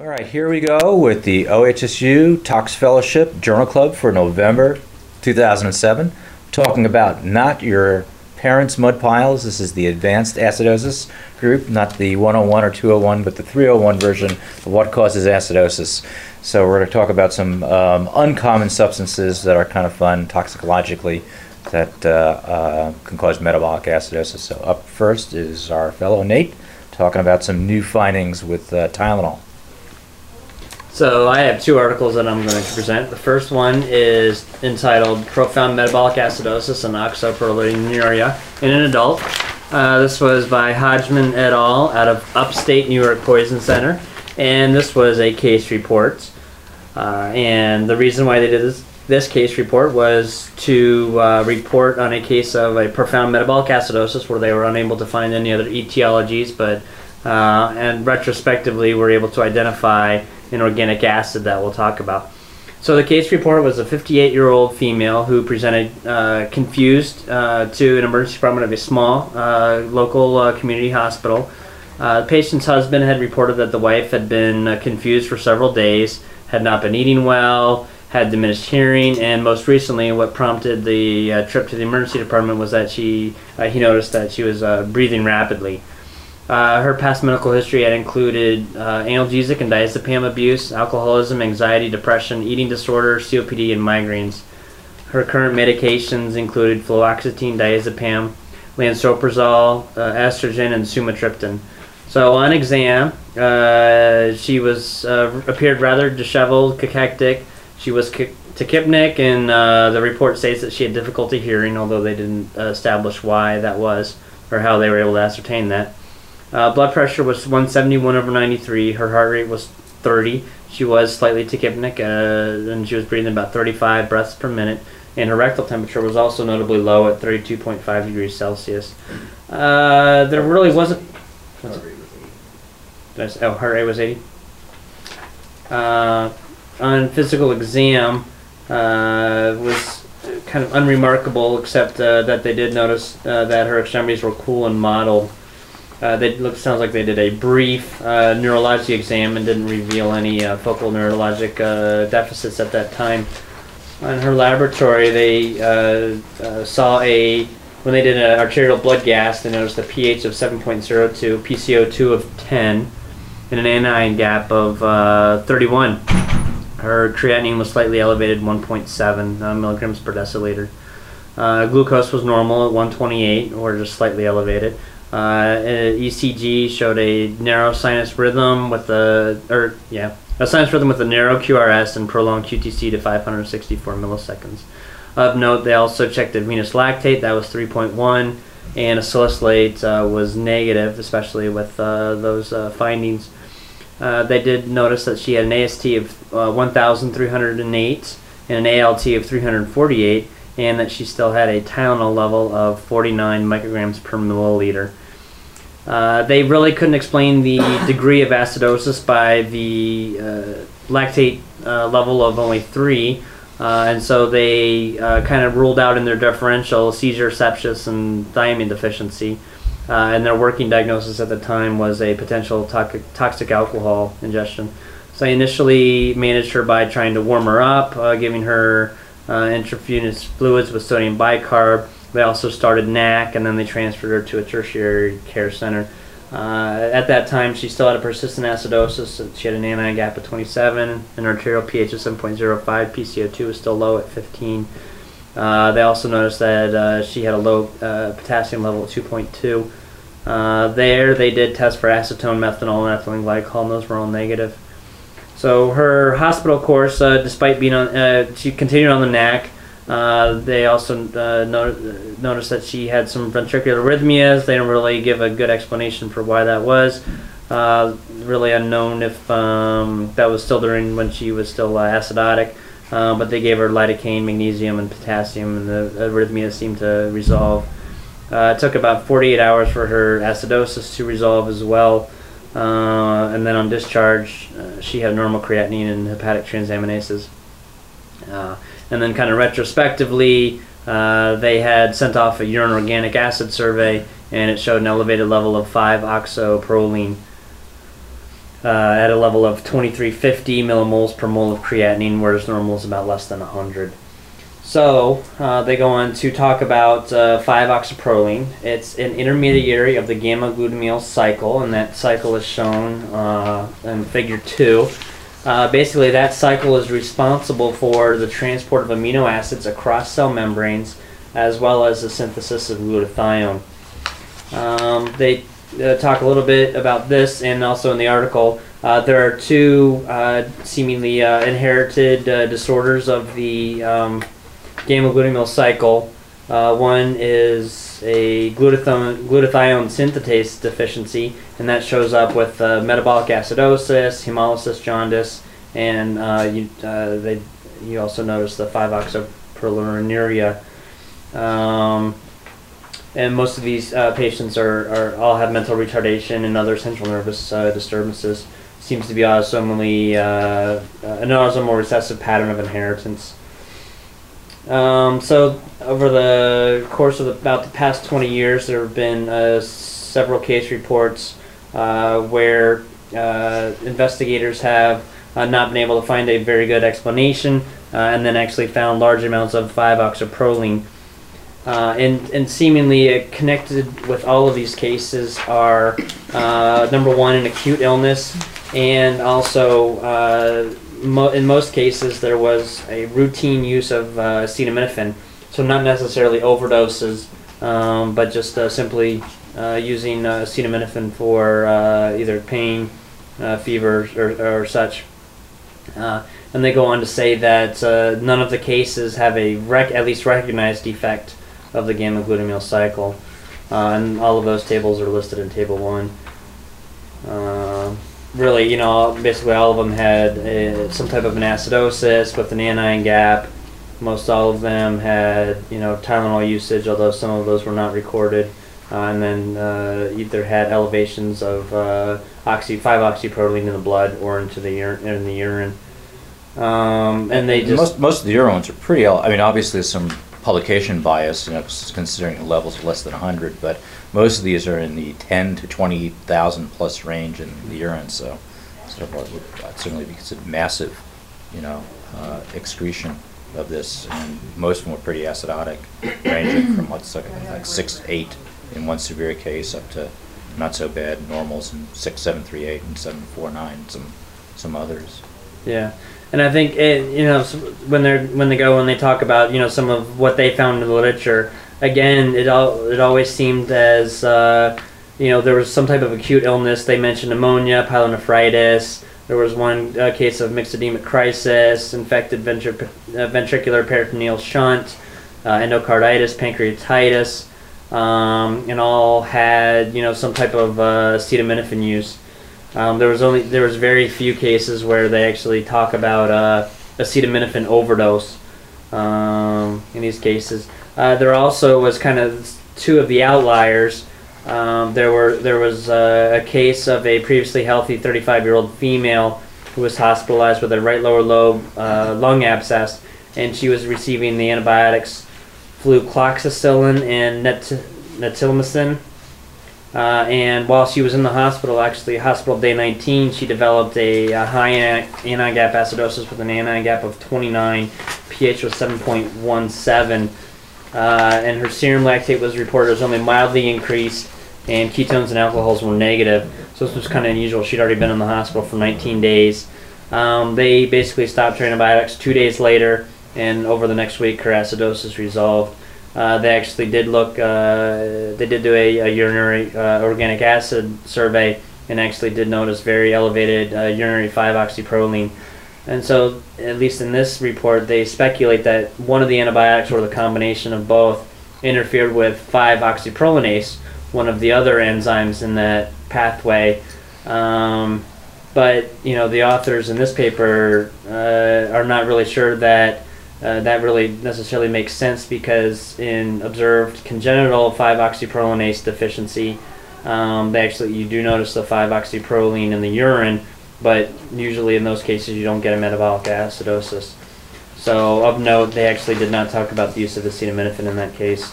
All right, here we go with the OHSU Tox Fellowship Journal Club for November 2007. Talking about not your parents' mud piles. This is the advanced acidosis group, not the 101 or 201, but the 301 version of what causes acidosis. So we're going to talk about some um, uncommon substances that are kind of fun toxicologically that uh, uh, can cause metabolic acidosis. So up first is our fellow Nate talking about some new findings with uh, Tylenol. So I have two articles that I'm going to present. The first one is entitled "Profound Metabolic Acidosis and Oxoprolinuria in an Adult." Uh, this was by Hodgman et al. out of Upstate New York Poison Center, and this was a case report. Uh, and the reason why they did this, this case report was to uh, report on a case of a profound metabolic acidosis where they were unable to find any other etiologies, but uh, and retrospectively were able to identify an organic acid that we'll talk about. So the case report was a 58-year-old female who presented uh, confused uh, to an emergency department of a small uh, local uh, community hospital. Uh, the patient's husband had reported that the wife had been uh, confused for several days, had not been eating well, had diminished hearing, and most recently, what prompted the trip to the emergency department was that she he noticed that she was breathing rapidly. Uh, her past medical history had included uh, analgesic and diazepam abuse, alcoholism, anxiety, depression, eating disorder, COPD, and migraines. Her current medications included fluoxetine, diazepam, lansoprazole, uh, estrogen, and sumatriptan. So on exam, uh, she was uh, appeared rather disheveled, cachectic. She was tachypnic, and uh, the report states that she had difficulty hearing, although they didn't establish why that was or how they were able to ascertain that. Uh, blood pressure was 171 over 93. Her heart rate was 30. She was slightly tachypnic, uh, and she was breathing about 35 breaths per minute. And her rectal temperature was also notably low at 32.5 degrees Celsius. Uh, there really wasn't. Heart rate was 80. Oh, heart rate was 80. Uh, on physical exam, uh, was kind of unremarkable, except uh, that they did notice that her extremities were cool and mottled. Uh, they look sounds like they did a brief uh, exam and didn't reveal any uh, focal neurologic uh, deficits at that time. In her laboratory, they uh, uh, saw a when they did an arterial blood gas, they noticed a pH of 7.02, PCO2 of 10, and an anion gap of 31. Her creatinine was slightly elevated, 1.7 milligrams per deciliter. glucose was normal at 128, or just slightly elevated. Uh, ECG showed a narrow sinus rhythm with a, or yeah, a sinus rhythm with a narrow QRS and prolonged QTC to 564 milliseconds. Of note, they also checked the venous lactate, that was 3.1, and a uh, was negative, especially with uh, those uh, findings. Uh, they did notice that she had an AST of uh, 1,308 and an ALT of 348 and that she still had a Tylenol level of 49 micrograms per milliliter. Uh, they really couldn't explain the degree of acidosis by the uh, lactate uh, level of only 3, uh, and so they kind of ruled out in their differential seizure, sepsis, and thiamine deficiency. And their working diagnosis at the time was a potential toxic, toxic alcohol ingestion. So I initially managed her by trying to warm her up, giving her intravenous fluids with sodium bicarb. They also started NAC and then they transferred her to a tertiary care center. Uh, at that time, she still had a persistent acidosis. She had an anion gap of 27, an arterial pH of 7.05, PCO2 was still low at 15. Uh, they also noticed that uh, she had a low uh, potassium level of 2.2. Uh, there, they did test for acetone, methanol, and ethylene glycol, and those were all negative. So her hospital course, uh, despite being on, she continued on the NAC. Uh, they also uh, not- noticed that she had some ventricular arrhythmias. They didn't really give a good explanation for why that was. Uh, really unknown if um, that was still during when she was still uh, acidotic. but they gave her lidocaine, magnesium, and potassium, and the arrhythmias seemed to resolve. it took about 48 hours for her acidosis to resolve as well. Uh, and then on discharge, uh, she had normal creatinine and hepatic transaminases. Uh, and then, kind of retrospectively, uh, they had sent off a urine organic acid survey, and it showed an elevated level of 5 oxoproline. Uh, uh, at a level of 2350 millimoles per mole of creatinine, whereas normal is about less than 100. So uh, they go on to talk about uh, 5-oxoproline. It's an intermediary of the gamma glutamyl cycle, and that cycle is shown uh, in Figure 2. Uh, basically, that cycle is responsible for the transport of amino acids across cell membranes, as well as the synthesis of glutathione. Um, they uh, talk a little bit about this, and also in the article, uh, there are two uh, seemingly uh, inherited uh, disorders of the um, gamma glutamyl cycle. Uh, one is a glutathione, glutathione synthetase deficiency, and that shows up with uh, metabolic acidosis, hemolysis, jaundice, and uh, you, uh, they, you also notice the 5-oxyprolinuria. Um, and most of these uh, patients are, are all have mental retardation and other central nervous uh, disturbances. Seems to be autosomally an autosomal recessive pattern of inheritance. Um, so over the course of about the past 20 years, there have been uh, several case reports uh, where uh, investigators have uh, not been able to find a very good explanation, uh, and then actually found large amounts of 5-oxyproline. Uh, and, and seemingly connected with all of these cases are number one, an acute illness, and also mo in most cases, there was a routine use of uh, acetaminophen. So not necessarily overdoses, um, but just uh, simply uh, using uh, acetaminophen for uh, either pain, fever, or, or such. and they go on to say that none of the cases have a at least recognized defect of the gamma glutamyl cycle. and all of those tables are listed in Table 1 really, you know, basically all of them had uh, some type of an acidosis with an anion gap. Most all of them had, you know, Tylenol usage, although some of those were not recorded. Uh, and then uh, either had elevations of uh, oxy 5-oxyproline in the blood or into the ur- in the urine. Um, and they just most most of the Eurons are pretty. I mean, obviously some publication bias, you know, considering levels of less than 100, but most of these are in the 10 to 20,000 plus range in the urine. So, so what would certainly be considered massive, you know, uh, excretion of this, and most of them were pretty acidotic, ranging from what's like, like six, eight in one severe case up to not so bad normals in six, seven, three, eight, and seven, four, nine. Some some others. Yeah, and I think it, you know when they're when they go and they talk about you know some of what they found in the literature. Again, it all it always seemed as uh, you know there was some type of acute illness. They mentioned pneumonia, pyelonephritis. There was one uh, case of myxedemic crisis, infected ventri- uh, ventricular peritoneal shunt, uh, endocarditis, pancreatitis, um, and all had you know some type of uh, acetaminophen use. Um, there was only there was very few cases where they actually talk about acetaminophen overdose. Um, in these cases, uh, there also was kind of two of the outliers. Um, there were there was uh, a case of a previously healthy 35 year old female who was hospitalized with a right lower lobe uh, lung abscess, and she was receiving the antibiotics flucloxacillin and net-. Uh, and while she was in the hospital, actually hospital day 19, she developed a, a high ani- anion gap acidosis with an anion gap of 29, pH was 7.17, uh, and her serum lactate was reported as only mildly increased, and ketones and alcohols were negative. So this was kind of unusual. She'd already been in the hospital for 19 days. Um, they basically stopped her antibiotics two days later, and over the next week, her acidosis resolved. Uh, they actually did look. Uh, they did do a, a urinary uh, organic acid survey, and actually did notice very elevated uh, urinary 5-oxyproline. And so, at least in this report, they speculate that one of the antibiotics or the combination of both interfered with 5-oxyprolinase, one of the other enzymes in that pathway. Um, but you know, the authors in this paper uh, are not really sure that uh, that really necessarily makes sense because in observed congenital 5-oxyprolinase deficiency, um, they actually you do notice the 5-oxyproline in the urine, but usually in those cases you don't get a metabolic acidosis. So of note, they actually did not talk about the use of acetaminophen in that case.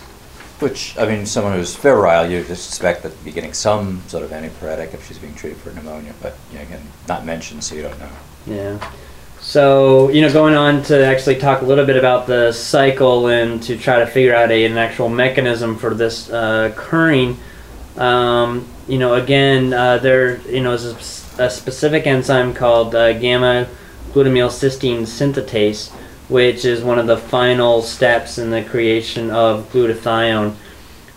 Which, I mean, someone who's febrile, you'd expect that to be getting some sort of antipyretic if she's being treated for pneumonia, but, you know, again, not mentioned, so you don't know. Yeah. So, you know, going on to actually talk a little bit about the cycle and to try to figure out a, an actual mechanism for this uh, occurring, um, you know, again, uh, there, you know, is a, a specific enzyme called uh, gamma glutamyl cysteine synthetase, which is one of the final steps in the creation of glutathione.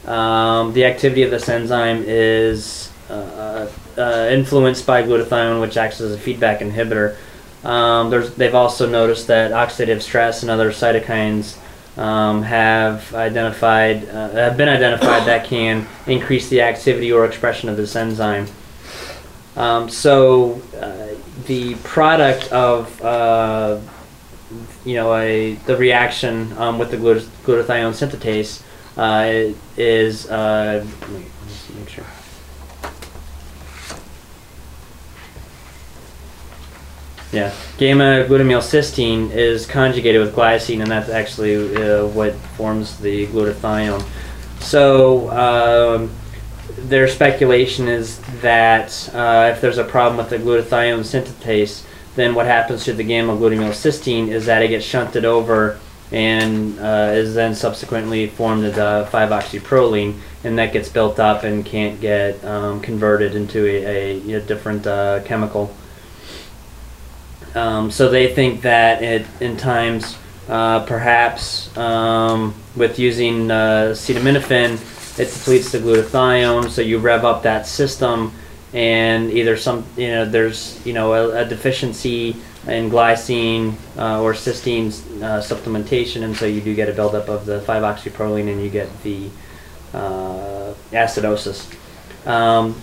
Um, the activity of this enzyme is uh, uh, influenced by glutathione, which acts as a feedback inhibitor. Um, they've also noticed that oxidative stress and other cytokines um, have identified uh, have been identified that can increase the activity or expression of this enzyme. Um, so uh, the product of uh, you know a the reaction um, with the glut- glutathione synthetase uh, is uh, let me make sure. Yeah, gamma glutamyl cysteine is conjugated with glycine, and that's actually uh, what forms the glutathione. So um, their speculation is that uh, if there's a problem with the glutathione synthetase, then what happens to the gamma glutamyl cysteine is that it gets shunted over and uh, is then subsequently formed as a 5-oxyproline, and that gets built up and can't get um, converted into a, a, a different uh, chemical. Um, so they think that it, in times, uh, perhaps um, with using uh, acetaminophen, it depletes the glutathione. So you rev up that system, and either some, you know, there's, you know, a, a deficiency in glycine uh, or cysteine uh, supplementation, and so you do get a buildup of the 5-oxyproline, and you get the uh, acidosis. Um,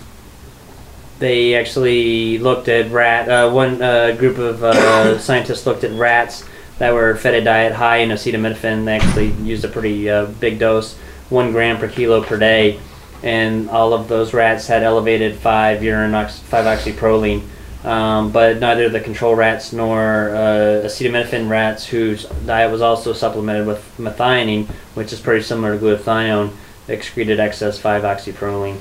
they actually looked at rat. Uh, one uh, group of uh, scientists looked at rats that were fed a diet high in acetaminophen. They actually used a pretty big dose, one gram per kilo per day, and all of those rats had elevated five urine ox- five oxyproline. Um, but neither the control rats nor uh, acetaminophen rats, whose diet was also supplemented with methionine, which is pretty similar to glutathione, excreted excess 5-oxyproline.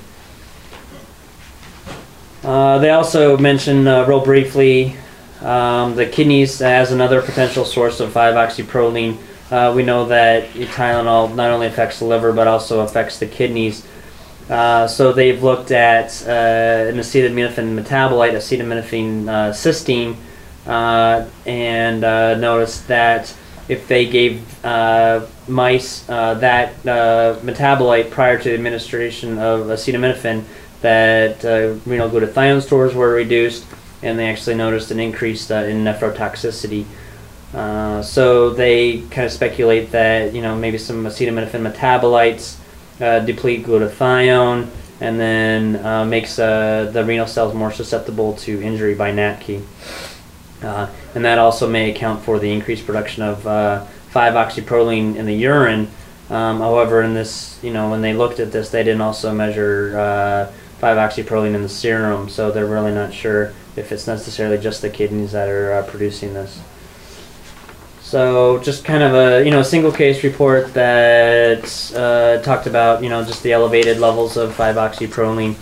Uh, they also mention uh, real briefly um, the kidneys as another potential source of 5-oxyproline. Uh, we know that Tylenol not only affects the liver but also affects the kidneys. Uh, so they've looked at uh, an acetaminophen metabolite, acetaminophen uh, cysteine, uh, and uh, noticed that if they gave mice that metabolite prior to the administration of acetaminophen, that renal glutathione stores were reduced, and they actually noticed an increase in nephrotoxicity. Uh, so they kind of speculate that you know maybe some acetaminophen metabolites uh, deplete glutathione and then uh, makes uh, the renal cells more susceptible to injury by NATK. Uh, and that also may account for the increased production of uh, 5-oxyproline in the urine. Um, however, in this, you know, when they looked at this, they didn't also measure uh, 5-oxyproline in the serum, so they're really not sure if it's necessarily just the kidneys that are producing this. So just kind of a you know single case report that uh, talked about you know just the elevated levels of 5-oxyproline.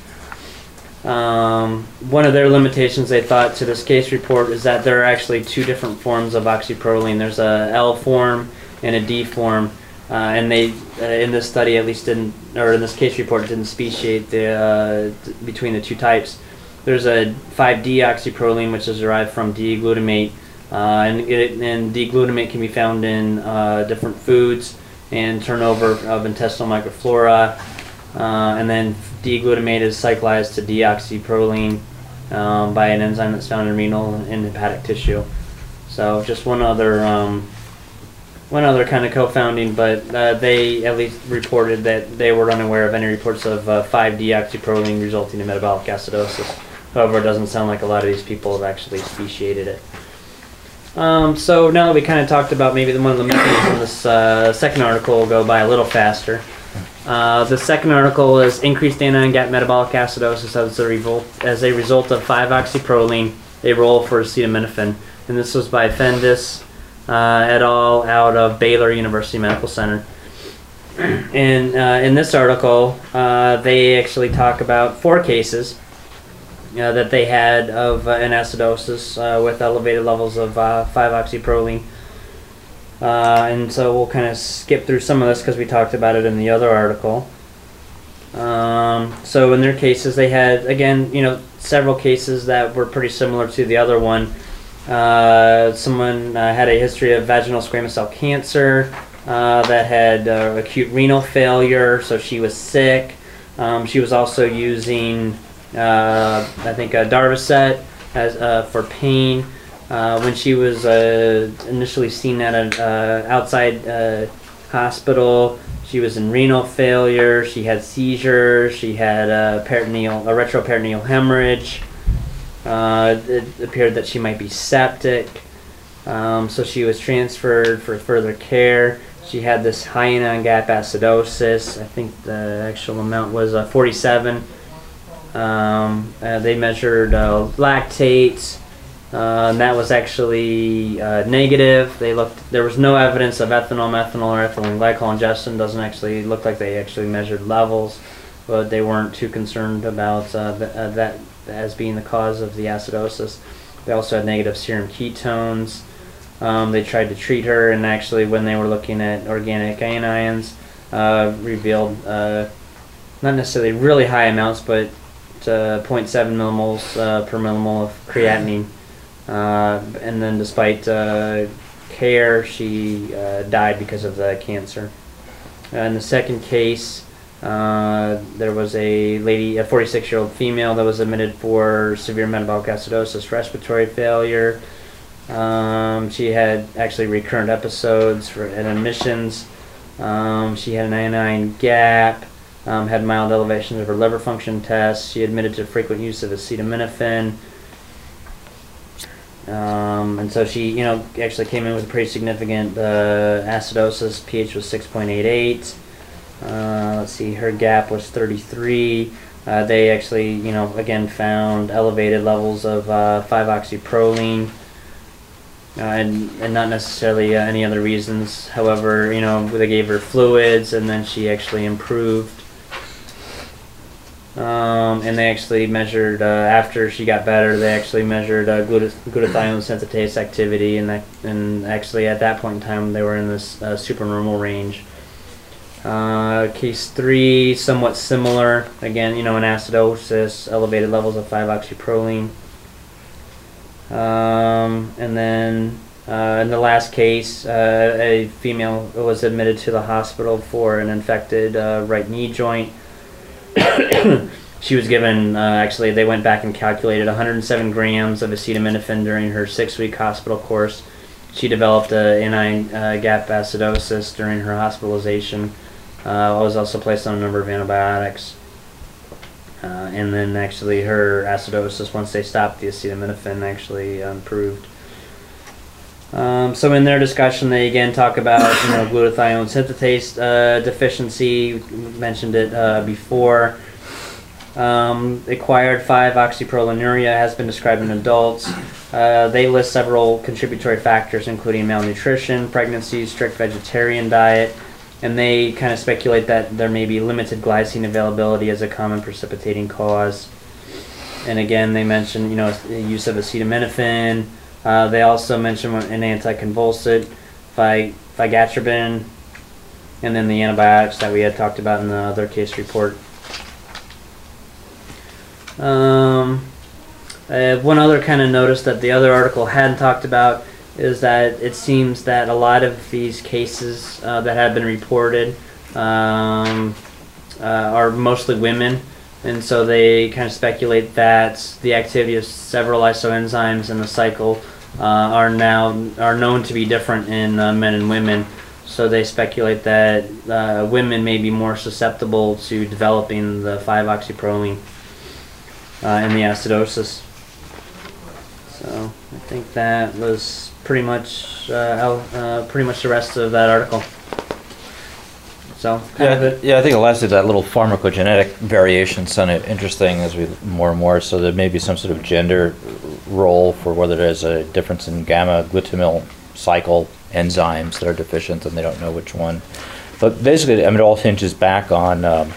Um, one of their limitations they thought to this case report is that there are actually two different forms of oxyproline. There's a L form and a D form, uh, and they uh, in this study at least didn't or in this case report didn't speciate the uh, between the two types. There's a 5D oxyproline which is derived from D-glutamate. Uh, and, it, and D-glutamate can be found in uh, different foods and turnover of intestinal microflora. Uh, and then D-glutamate is cyclized to deoxyproline um, by an enzyme that's found in renal and hepatic tissue. So just one other um, one other kind of co-founding, but uh, they at least reported that they were unaware of any reports of uh, 5-deoxyproline resulting in metabolic acidosis. However, it doesn't sound like a lot of these people have actually speciated it. Um, so now that we kind of talked about maybe the, one of the mechanisms, in this uh, second article will go by a little faster. Uh, the second article is increased anion gap metabolic acidosis as a, as a result of 5-oxyproline, a role for acetaminophen. And this was by Fendis uh, et al. out of Baylor University Medical Center. And uh, in this article, uh, they actually talk about four cases uh, that they had of uh, an acidosis uh, with elevated levels of uh, 5-oxyproline. Uh, and so we'll kind of skip through some of this because we talked about it in the other article. Um, so in their cases, they had again, you know, several cases that were pretty similar to the other one. Uh, someone uh, had a history of vaginal squamous cell cancer uh, that had uh, acute renal failure, so she was sick. Um, she was also using, uh, I think, a Darvocet as uh, for pain. Uh, when she was uh, initially seen at an uh, outside uh, hospital, she was in renal failure. She had seizures. She had a peritoneal, a retroperitoneal hemorrhage. Uh, it appeared that she might be septic. Um, so she was transferred for further care. She had this hyaline gap acidosis. I think the actual amount was uh, 47. Um, uh, they measured uh, lactates. Uh, and that was actually negative. They looked. There was no evidence of ethanol, methanol, or ethylene glycol ingestion. Doesn't actually look like they actually measured levels, but they weren't too concerned about th- that as being the cause of the acidosis. They also had negative serum ketones. Um, they tried to treat her, and actually, when they were looking at organic anions, uh, revealed uh, not necessarily really high amounts, but uh, 0.7 millimoles uh, per millimole of creatinine. Uh, and then, despite uh, care, she uh, died because of the cancer. In the second case, there was a lady, a 46 year old female, that was admitted for severe metabolic acidosis, respiratory failure. Um, she had actually recurrent episodes for and admissions. Um, she had an iodine gap, um, had mild elevations of her liver function tests. She admitted to frequent use of acetaminophen. Um, and so she, you know, actually came in with a pretty significant uh, acidosis. pH was 6.88. Uh, let's see, her gap was 33. Uh, they actually, you know, again found elevated levels of uh, 5-oxyproline. Uh, and, and not necessarily uh, any other reasons. However, you know, they gave her fluids and then she actually improved. Um, and they actually measured, uh, after she got better, they actually measured uh, gluta- glutathione synthetase activity. And, that, and actually, at that point in time, they were in this uh, supernormal range. Uh, case three, somewhat similar. Again, you know, an acidosis, elevated levels of 5-oxyproline. Um, and then uh, in the last case, uh, a female was admitted to the hospital for an infected uh, right knee joint. she was given, uh, actually, they went back and calculated 107 grams of acetaminophen during her six week hospital course. She developed a anion uh, gap acidosis during her hospitalization. Uh, was also placed on a number of antibiotics. Uh, and then actually her acidosis, once they stopped the acetaminophen, actually improved. Um, so in their discussion, they again talk about you know glutathione synthetase uh, deficiency. Mentioned it uh, before. Um, acquired 5-oxyprolinuria has been described in adults. Uh, they list several contributory factors, including malnutrition, pregnancy, strict vegetarian diet, and they kind of speculate that there may be limited glycine availability as a common precipitating cause. And again, they mention you know use of acetaminophen. Uh, they also mentioned an anticonvulsant, vig- and then the antibiotics that we had talked about in the other case report. Um, one other kind of notice that the other article hadn't talked about is that it seems that a lot of these cases uh, that have been reported um, uh, are mostly women, and so they kind of speculate that the activity of several isoenzymes in the cycle uh, are now are known to be different in uh, men and women. So they speculate that uh, women may be more susceptible to developing the 5-oxyproline uh, and the acidosis. So I think that was pretty much uh, uh, pretty much the rest of that article. So kind Yeah, of it. yeah, I think lastly, that little pharmacogenetic variation sounded interesting as we more and more. So there may be some sort of gender role for whether there's a difference in gamma glutamyl cycle enzymes that are deficient, and they don't know which one. But basically, I mean, it all hinges back on um,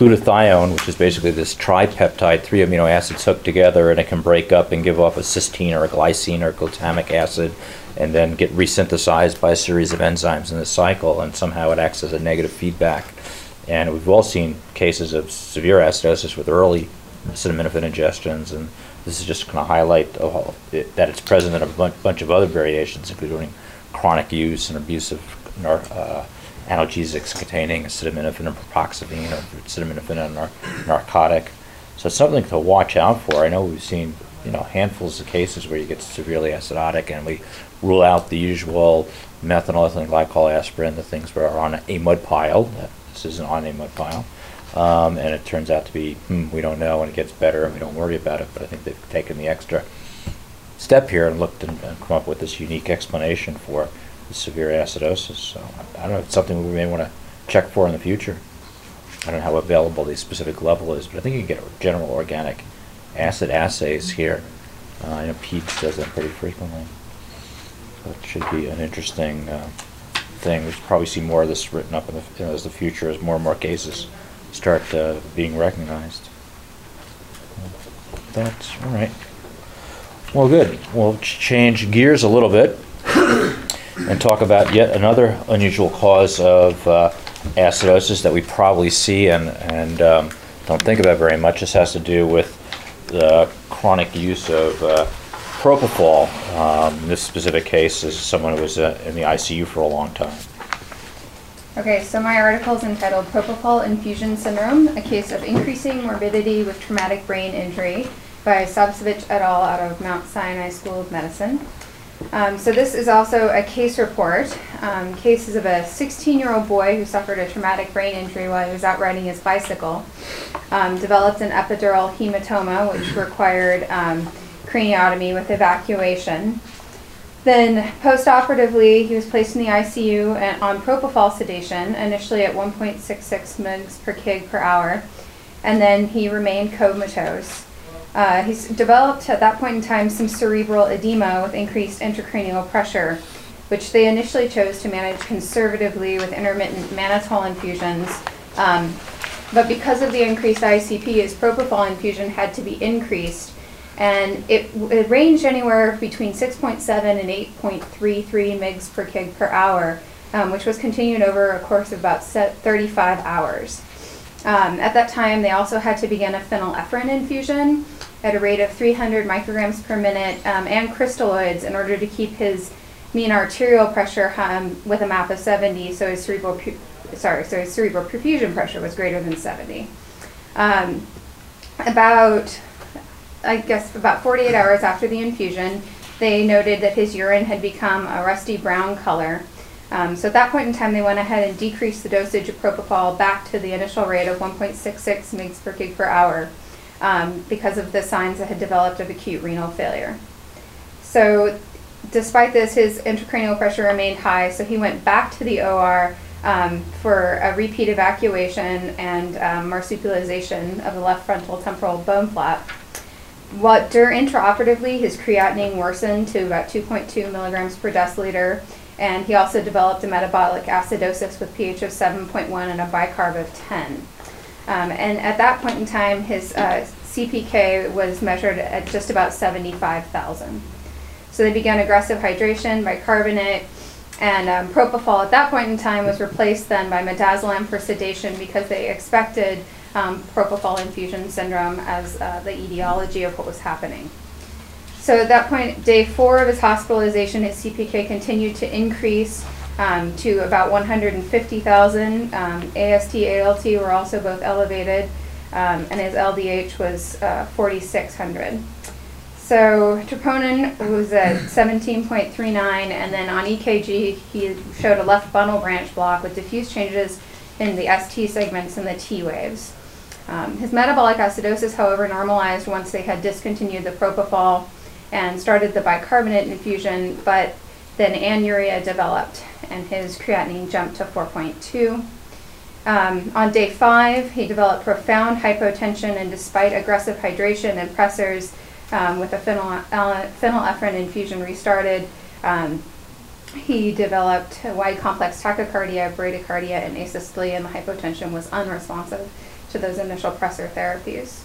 glutathione, which is basically this tripeptide, three amino acids hooked together, and it can break up and give off a cysteine or a glycine or glutamic acid, and then get resynthesized by a series of enzymes in the cycle, and somehow it acts as a negative feedback. And we've all seen cases of severe acidosis with early acetaminophen ingestions, and this is just going to highlight whole- it- that it's present in a bun- bunch of other variations, including chronic use and abuse of uh, analgesics containing acetaminophen and propoxamine or acetaminophen and nar- narcotic. So it's something to watch out for. I know we've seen, you know, handfuls of cases where you get severely acidotic, and we rule out the usual methanol, ethylene glycol, aspirin, the things that are on a mud pile. This isn't on a mud pile. Um, and it turns out to be, hmm, we don't know, and it gets better, and we don't worry about it. But I think they've taken the extra step here and looked and, and come up with this unique explanation for severe acidosis. So I don't know, it's something we may want to check for in the future. I don't know how available the specific level is, but I think you can get general organic acid assays here. Uh, I know PEDS does them pretty frequently. So it should be an interesting uh, thing. We should probably see more of this written up in the, you know, as the future, as more and more cases start uh, being recognized. That's all right. Well, good. We'll change gears a little bit and talk about yet another unusual cause of uh, acidosis that we probably see and, and um, don't think about very much. This has to do with the chronic use of uh, propofol. Um, this specific case is someone who was uh, in the ICU for a long time. Okay, so my article is entitled Propofol Infusion Syndrome, a case of increasing morbidity with traumatic brain injury by Sabsevich et al. out of Mount Sinai School of Medicine. Um, so this is also a case report. Um, cases of a 16-year-old boy who suffered a traumatic brain injury while he was out riding his bicycle. Um, developed an epidural hematoma, which required um, craniotomy with evacuation. Then, postoperatively, he was placed in the ICU on propofol sedation, initially at 1.66 mg per kg per hour, and then he remained comatose. Uh, he's developed at that point in time some cerebral edema with increased intracranial pressure, which they initially chose to manage conservatively with intermittent mannitol infusions. Um, but because of the increased ICP, his propofol infusion had to be increased and it, it ranged anywhere between 6.7 and 8.33 mgs per kg per hour, um, which was continued over a course of about 35 hours. Um, at that time, they also had to begin a phenylephrine infusion at a rate of 300 micrograms per minute um, and crystalloids in order to keep his mean arterial pressure um, with a map of 70, so his cerebral sorry, so his cerebral perfusion pressure was greater than 70. Um, about I guess about 48 hours after the infusion, they noted that his urine had become a rusty brown color. Um, so at that point in time, they went ahead and decreased the dosage of propofol back to the initial rate of 1.66 mg per kg per hour um, because of the signs that had developed of acute renal failure. So despite this, his intracranial pressure remained high, so he went back to the OR um, for a repeat evacuation and um, marsupialization of the left frontal temporal bone flap. What intraoperatively, his creatinine worsened to about 2.2 milligrams per deciliter, and he also developed a metabolic acidosis with pH of 7.1 and a bicarb of 10. Um, and at that point in time, his uh, CPK was measured at just about 75,000. So they began aggressive hydration, bicarbonate, and um, propofol at that point in time was replaced then by midazolam for sedation because they expected um, propofol infusion syndrome as uh, the etiology of what was happening. So at that point, day four of his hospitalization, his CPK continued to increase um, to about 150,000. Um, AST, ALT were also both elevated, um, and his LDH was uh, 4,600. So troponin was at 17.39, and then on EKG, he showed a left bundle branch block with diffuse changes in the ST segments and the T waves. Um, his metabolic acidosis, however, normalized once they had discontinued the propofol and started the bicarbonate infusion, but then anuria developed and his creatinine jumped to 4.2. Um, on day five, he developed profound hypotension, and despite aggressive hydration and pressors um, with a uh, phenylephrine infusion restarted, um, he developed wide complex tachycardia, bradycardia, and asystole, and the hypotension was unresponsive to those initial pressor therapies.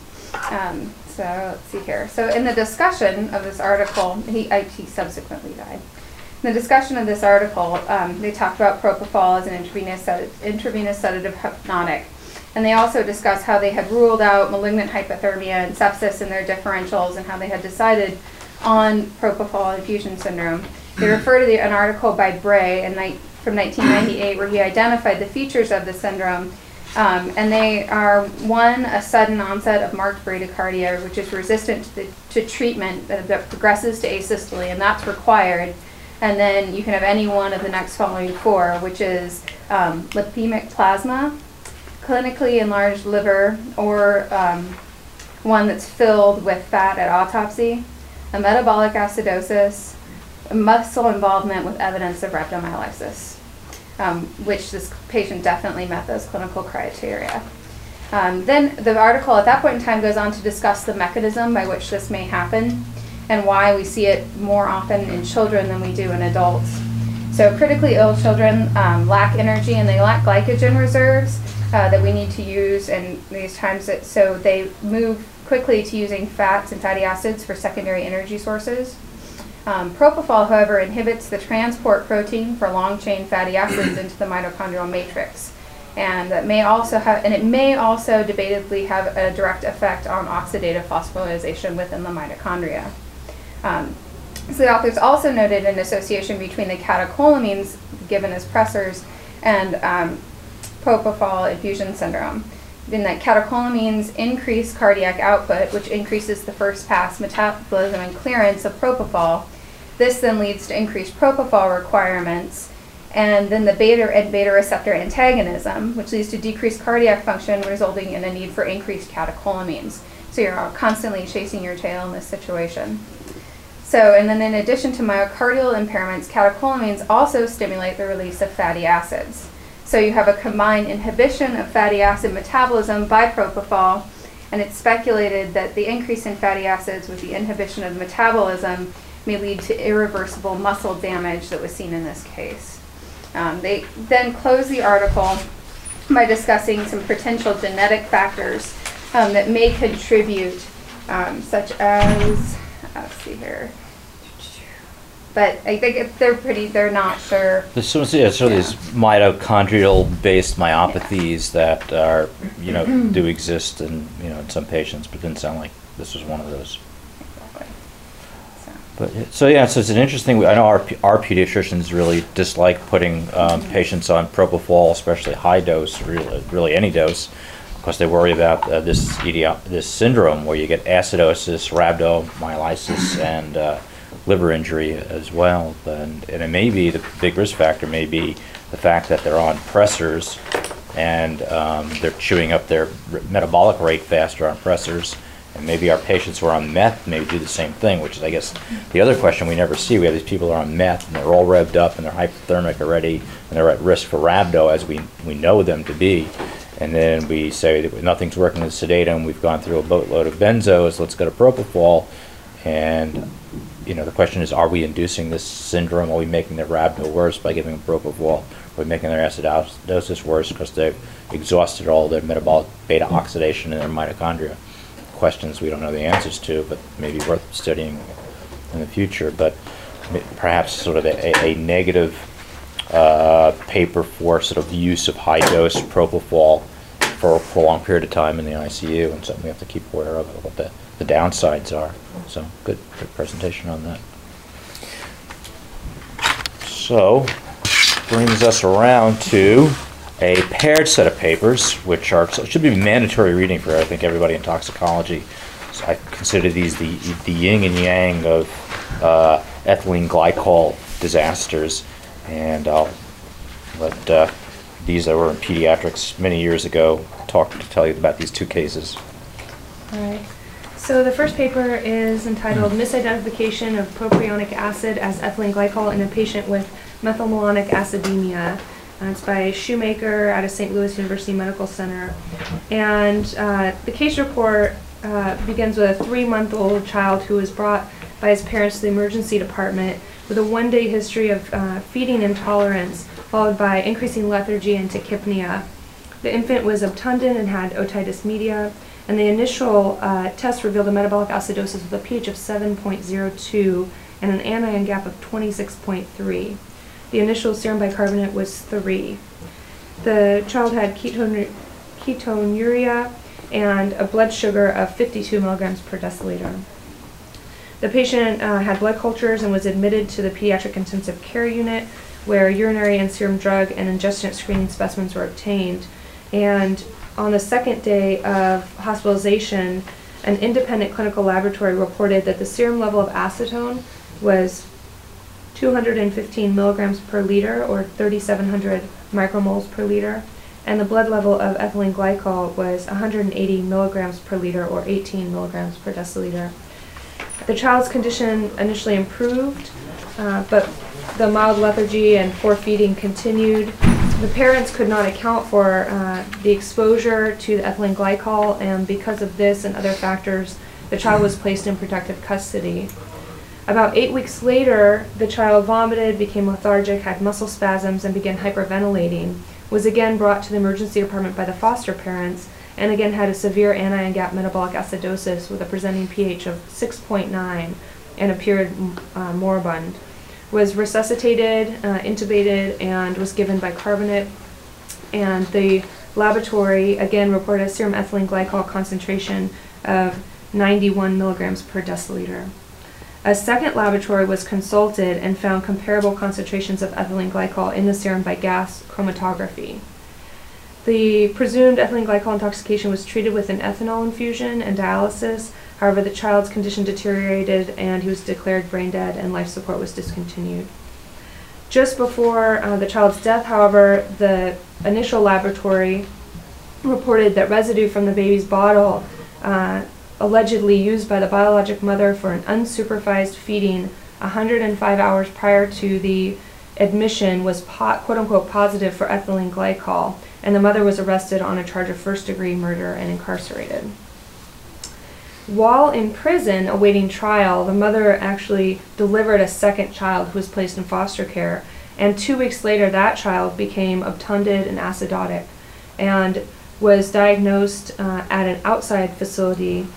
So let's see here. So in the discussion of this article, he, I, he subsequently died. In the discussion of this article, um, they talked about propofol as an intravenous, sed- intravenous sedative hypnotic. And they also discussed how they had ruled out malignant hypothermia and sepsis in their differentials and how they had decided on propofol infusion syndrome. They refer to the, an article by Bray in, from 1998 where he identified the features of the syndrome um, and they are one, a sudden onset of marked bradycardia, which is resistant to, the, to treatment that, that progresses to asystole, and that's required. And then you can have any one of the next following four, which is um, lipemic plasma, clinically enlarged liver, or um, one that's filled with fat at autopsy, a metabolic acidosis, muscle involvement with evidence of rhabdomyolysis um, which this patient definitely met those clinical criteria. Um, then the article at that point in time goes on to discuss the mechanism by which this may happen and why we see it more often in children than we do in adults. So critically ill children um, lack energy and they lack glycogen reserves uh, that we need to use in these times. That, so they move quickly to using fats and fatty acids for secondary energy sources. Um, propofol, however, inhibits the transport protein for long-chain fatty acids into the mitochondrial matrix, and that may also have, and it may also debatably have a direct effect on oxidative phosphorylation within the mitochondria. Um, so the authors also noted an association between the catecholamines given as pressors and um, propofol infusion syndrome. In that catecholamines increase cardiac output, which increases the first pass metabolism and clearance of propofol, this then leads to increased propofol requirements, and then the beta and beta receptor antagonism, which leads to decreased cardiac function, resulting in a need for increased catecholamines. So you're constantly chasing your tail in this situation. So, and then in addition to myocardial impairments, catecholamines also stimulate the release of fatty acids. So you have a combined inhibition of fatty acid metabolism by propofol, and it's speculated that the increase in fatty acids with the inhibition of metabolism may lead to irreversible muscle damage that was seen in this case. Um, they then close the article by discussing some potential genetic factors um, that may contribute, um, such as, let's see here. But I think if they're pretty, they're not sure. There's so, yeah, so these mitochondrial-based myopathies that are, you know, do exist in, you know, in some patients, but didn't sound like this was one of those. But, so yeah, so it's an interesting, I know our, our pediatricians really dislike putting um, patients on propofol, especially high dose, really, really any dose, because they worry about uh, this this syndrome where you get acidosis, rhabdomyolysis, and uh, liver injury as well. And, and it may be, the big risk factor may be the fact that they're on pressors and um, they're chewing up their metabolic rate faster on pressors. And maybe our patients who are on meth maybe do the same thing, which is, I guess, the other question we never see. We have these people who are on meth and they're all revved up and they're hypothermic already and they're at risk for rhabdo as we, we know them to be. And then we say that nothing's working with sedatum. We've gone through a boatload of benzos. Let's go to propofol. And you know, the question is, are we inducing this syndrome? Are we making their rhabdo worse by giving them propofol? Are we making their acidosis worse because they've exhausted all their metabolic beta oxidation in their mitochondria? Questions we don't know the answers to, but maybe worth studying in the future. But perhaps sort of a, a, negative uh, paper for sort of use of high dose propofol for a prolonged period of time in the ICU, and something we have to keep aware of what the, the downsides are. So, good, good presentation on that. So, brings us around to a paired set of papers, which are so should be mandatory reading for I think everybody in toxicology. So I consider these the the yin and yang of uh, ethylene glycol disasters, and I'll let uh, these that were in pediatrics many years ago talk to tell you about these two cases. Alright, so the first paper is entitled Misidentification of Propionic Acid as Ethylene Glycol in a Patient with Methylmalonic Acidemia. Uh, it's by Shoemaker out of St. Louis University Medical Center. And uh, the case report uh, begins with a three-month-old child who was brought by his parents to the emergency department with a one-day history of uh, feeding intolerance, followed by increasing lethargy and tachypnea. The infant was obtunded and had otitis media, and the initial uh, test revealed a metabolic acidosis with a pH of 7.02 and an anion gap of 26.3. The initial serum bicarbonate was 3. The child had ketone, ketonuria and a blood sugar of 52 milligrams per deciliter. The patient uh, had blood cultures and was admitted to the pediatric intensive care unit where urinary and serum drug and ingestion screening specimens were obtained. And on the second day of hospitalization, an independent clinical laboratory reported that the serum level of acetone was 215 milligrams per liter or 3,700 micromoles per liter, and the blood level of ethylene glycol was 180 milligrams per liter or 18 milligrams per deciliter. The child's condition initially improved, uh, but the mild lethargy and poor feeding continued. The parents could not account for uh, the exposure to the ethylene glycol, and because of this and other factors, the child was placed in protective custody. About eight weeks later, the child vomited, became lethargic, had muscle spasms, and began hyperventilating. Was again brought to the emergency department by the foster parents, and again had a severe anion gap metabolic acidosis with a presenting pH of 6.9 and appeared uh, moribund. Was resuscitated, uh, intubated, and was given bicarbonate. And the laboratory again reported a serum ethylene glycol concentration of 91 milligrams per deciliter. A second laboratory was consulted and found comparable concentrations of ethylene glycol in the serum by gas chromatography. The presumed ethylene glycol intoxication was treated with an ethanol infusion and dialysis. However, the child's condition deteriorated and he was declared brain dead and life support was discontinued. Just before uh, the child's death, however, the initial laboratory reported that residue from the baby's bottle, uh, allegedly used by the biologic mother for an unsupervised feeding 105 hours prior to the admission, was po- quote unquote positive for ethylene glycol and the mother was arrested on a charge of first degree murder and incarcerated. While in prison awaiting trial, the mother actually delivered a second child who was placed in foster care, and two weeks later, that child became obtunded and acidotic and was diagnosed uh, at an outside facility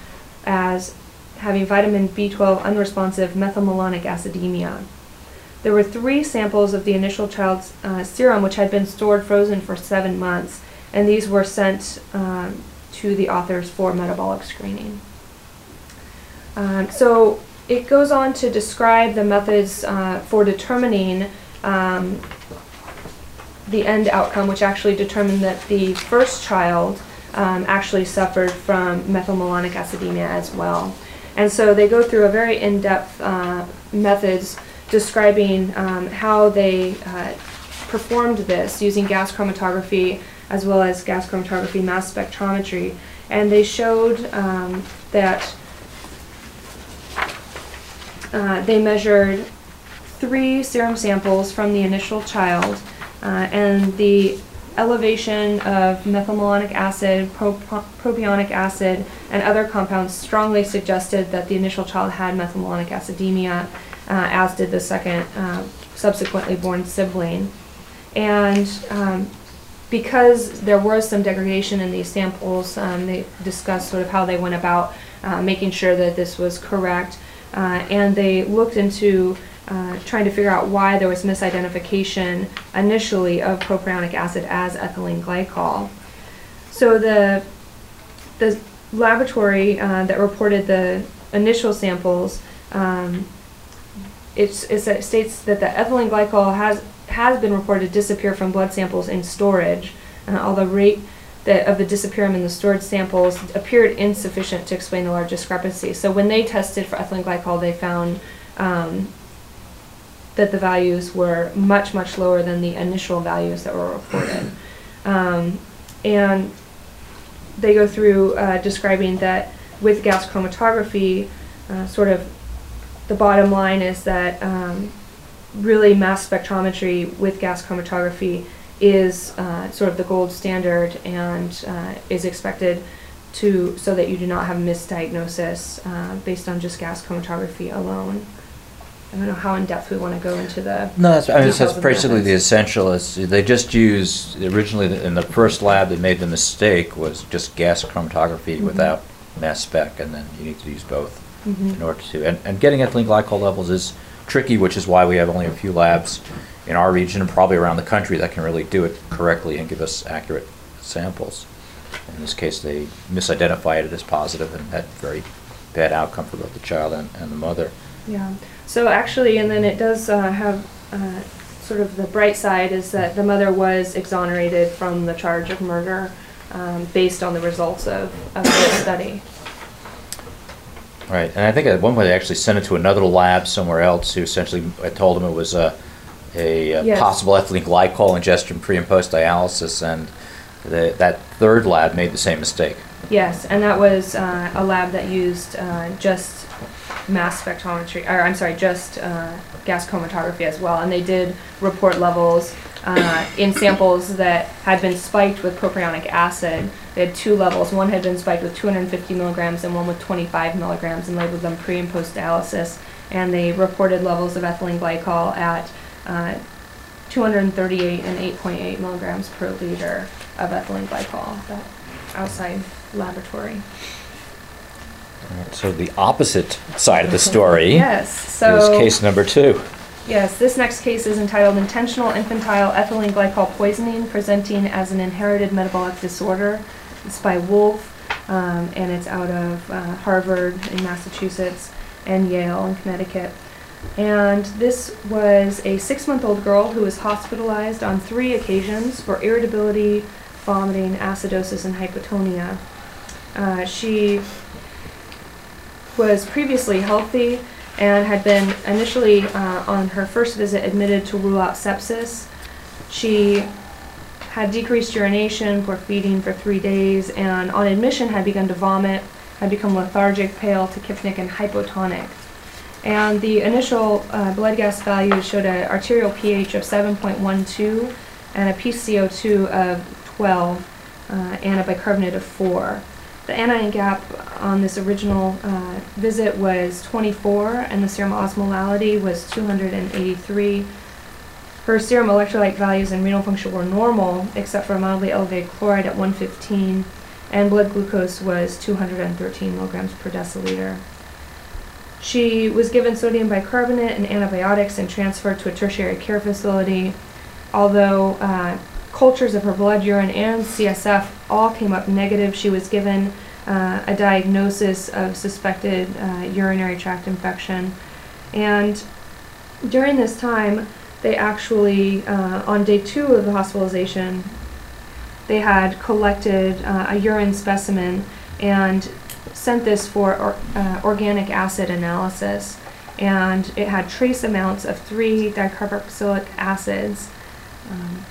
as having vitamin B12 unresponsive methylmalonic acidemia. There were three samples of the initial child's uh, serum, which had been stored frozen for seven months, and these were sent um, to the authors for metabolic screening. Um, so it goes on to describe the methods uh, for determining um, the end outcome, which actually determined that the first child um, actually suffered from methylmalonic acidemia as well. And so they go through a very in-depth uh, methods describing um, how they uh, performed this using gas chromatography as well as gas chromatography mass spectrometry. And they showed um, that uh, they measured three serum samples from the initial child uh, and the elevation of methylmalonic acid, pro propionic acid, and other compounds strongly suggested that the initial child had methylmalonic acidemia uh, as did the second uh, subsequently born sibling. And um, because there was some degradation in these samples, um, they discussed sort of how they went about uh, making sure that this was correct. Uh, and they looked into uh, trying to figure out why there was misidentification initially of propionic acid as ethylene glycol. So the, the laboratory uh, that reported the initial samples um, it's, it states that the ethylene glycol has has been reported to disappear from blood samples in storage, uh, although rate that of the disappearance in the stored samples appeared insufficient to explain the large discrepancy. So when they tested for ethylene glycol, they found um, that the values were much much lower than the initial values that were reported, um, and they go through uh, describing that with gas chromatography, uh, sort of the bottom line is that um, really mass spectrometry with gas chromatography is uh, sort of the gold standard and uh, is expected to so that you do not have misdiagnosis uh, based on just gas chromatography alone. I don't know how in-depth we want to go into the, No, that's, I mean, that's basically the essential, is they just use, originally, in the first lab that made the mistake was just gas chromatography Mhm. without mass spec, and then you need to use both Mhm. in order to, and, and getting ethylene glycol levels is tricky, which is why we have only a few labs in our region and probably around the country that can really do it correctly and give us accurate samples. In this case, they misidentified it as positive and had very bad outcome for both the child and, and the mother. Yeah. So actually, and then it does uh, have uh, sort of the bright side is that the mother was exonerated from the charge of murder um, based on the results of, of the study. Right, and I think at one point they actually sent it to another lab somewhere else who essentially, I told them it was a, a uh, Yes. possible ethylene glycol ingestion pre and post dialysis, and the, that third lab made the same mistake. Yes, and that was uh, a lab that used uh, just mass spectrometry, or I'm sorry, just uh, gas chromatography as well. And they did report levels uh, in samples that had been spiked with propionic acid. They had two levels. One had been spiked with 250 milligrams and one with 25 milligrams and labeled them pre and post dialysis. And they reported levels of ethylene glycol at uh, 238 and 8.8 milligrams per liter of ethylene glycol. Outside laboratory. So the opposite side of the story Yes, is so, case number two. yes, this next case is entitled Intentional Infantile Ethylene Glycol Poisoning Presenting as an Inherited Metabolic Disorder. It's by Wolf, um, and it's out of uh, Harvard in Massachusetts and Yale in Connecticut. And this was a six-month-old girl who was hospitalized on three occasions for irritability, vomiting, acidosis, and hypotonia. Uh, she was previously healthy and had been initially uh, on her first visit admitted to rule out sepsis. She had decreased urination for feeding for three days and on admission had begun to vomit, had become lethargic, pale, tachypnic, and hypotonic. And the initial uh, blood gas values showed an arterial pH of 7.12 and a PCO2 of 12 uh, and a bicarbonate of 4. The anion gap on this original uh, visit was 24, and the serum osmolality was 283. Her serum electrolyte values and renal function were normal, except for mildly elevated chloride at 115, and blood glucose was 213 milligrams per deciliter. She was given sodium bicarbonate and antibiotics and transferred to a tertiary care facility. Although uh, cultures of her blood, urine, and CSF all came up negative, she was given uh, a diagnosis of suspected uh, urinary tract infection. And during this time, they actually, uh, on day two of the hospitalization, they had collected uh, a urine specimen and sent this for or, uh, organic acid analysis. And it had trace amounts of three dicarboxylic acids. Um,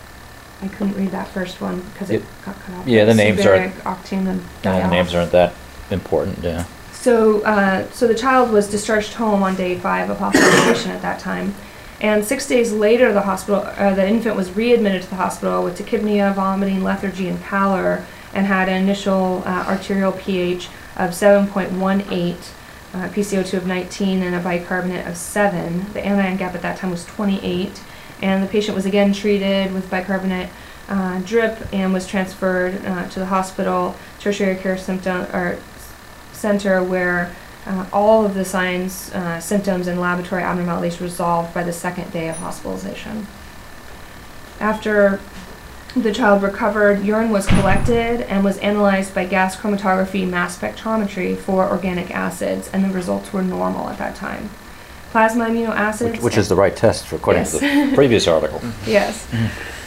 I couldn't read that first one because it Yep. got cut off. Yeah, the names are- octane, and the names aren't that important, yeah. So, uh, so the child was discharged home on day five of hospitalization at that time. And six days later, the hospital, uh, the infant was readmitted to the hospital with tachypnea, vomiting, lethargy, and pallor, and had an initial uh, arterial pH of 7.18, uh, PCO2 of 19, and a bicarbonate of 7. The anion gap at that time was 28, and the patient was again treated with bicarbonate uh, drip and was transferred uh, to the hospital tertiary care symptom or center where uh, all of the signs, uh, symptoms, and laboratory abnormalities resolved by the second day of hospitalization. After the child recovered, urine was collected and was analyzed by gas chromatography mass spectrometry for organic acids, and the results were normal at that time. Plasma amino acids. Which, which is the right test according to the previous article. Yes.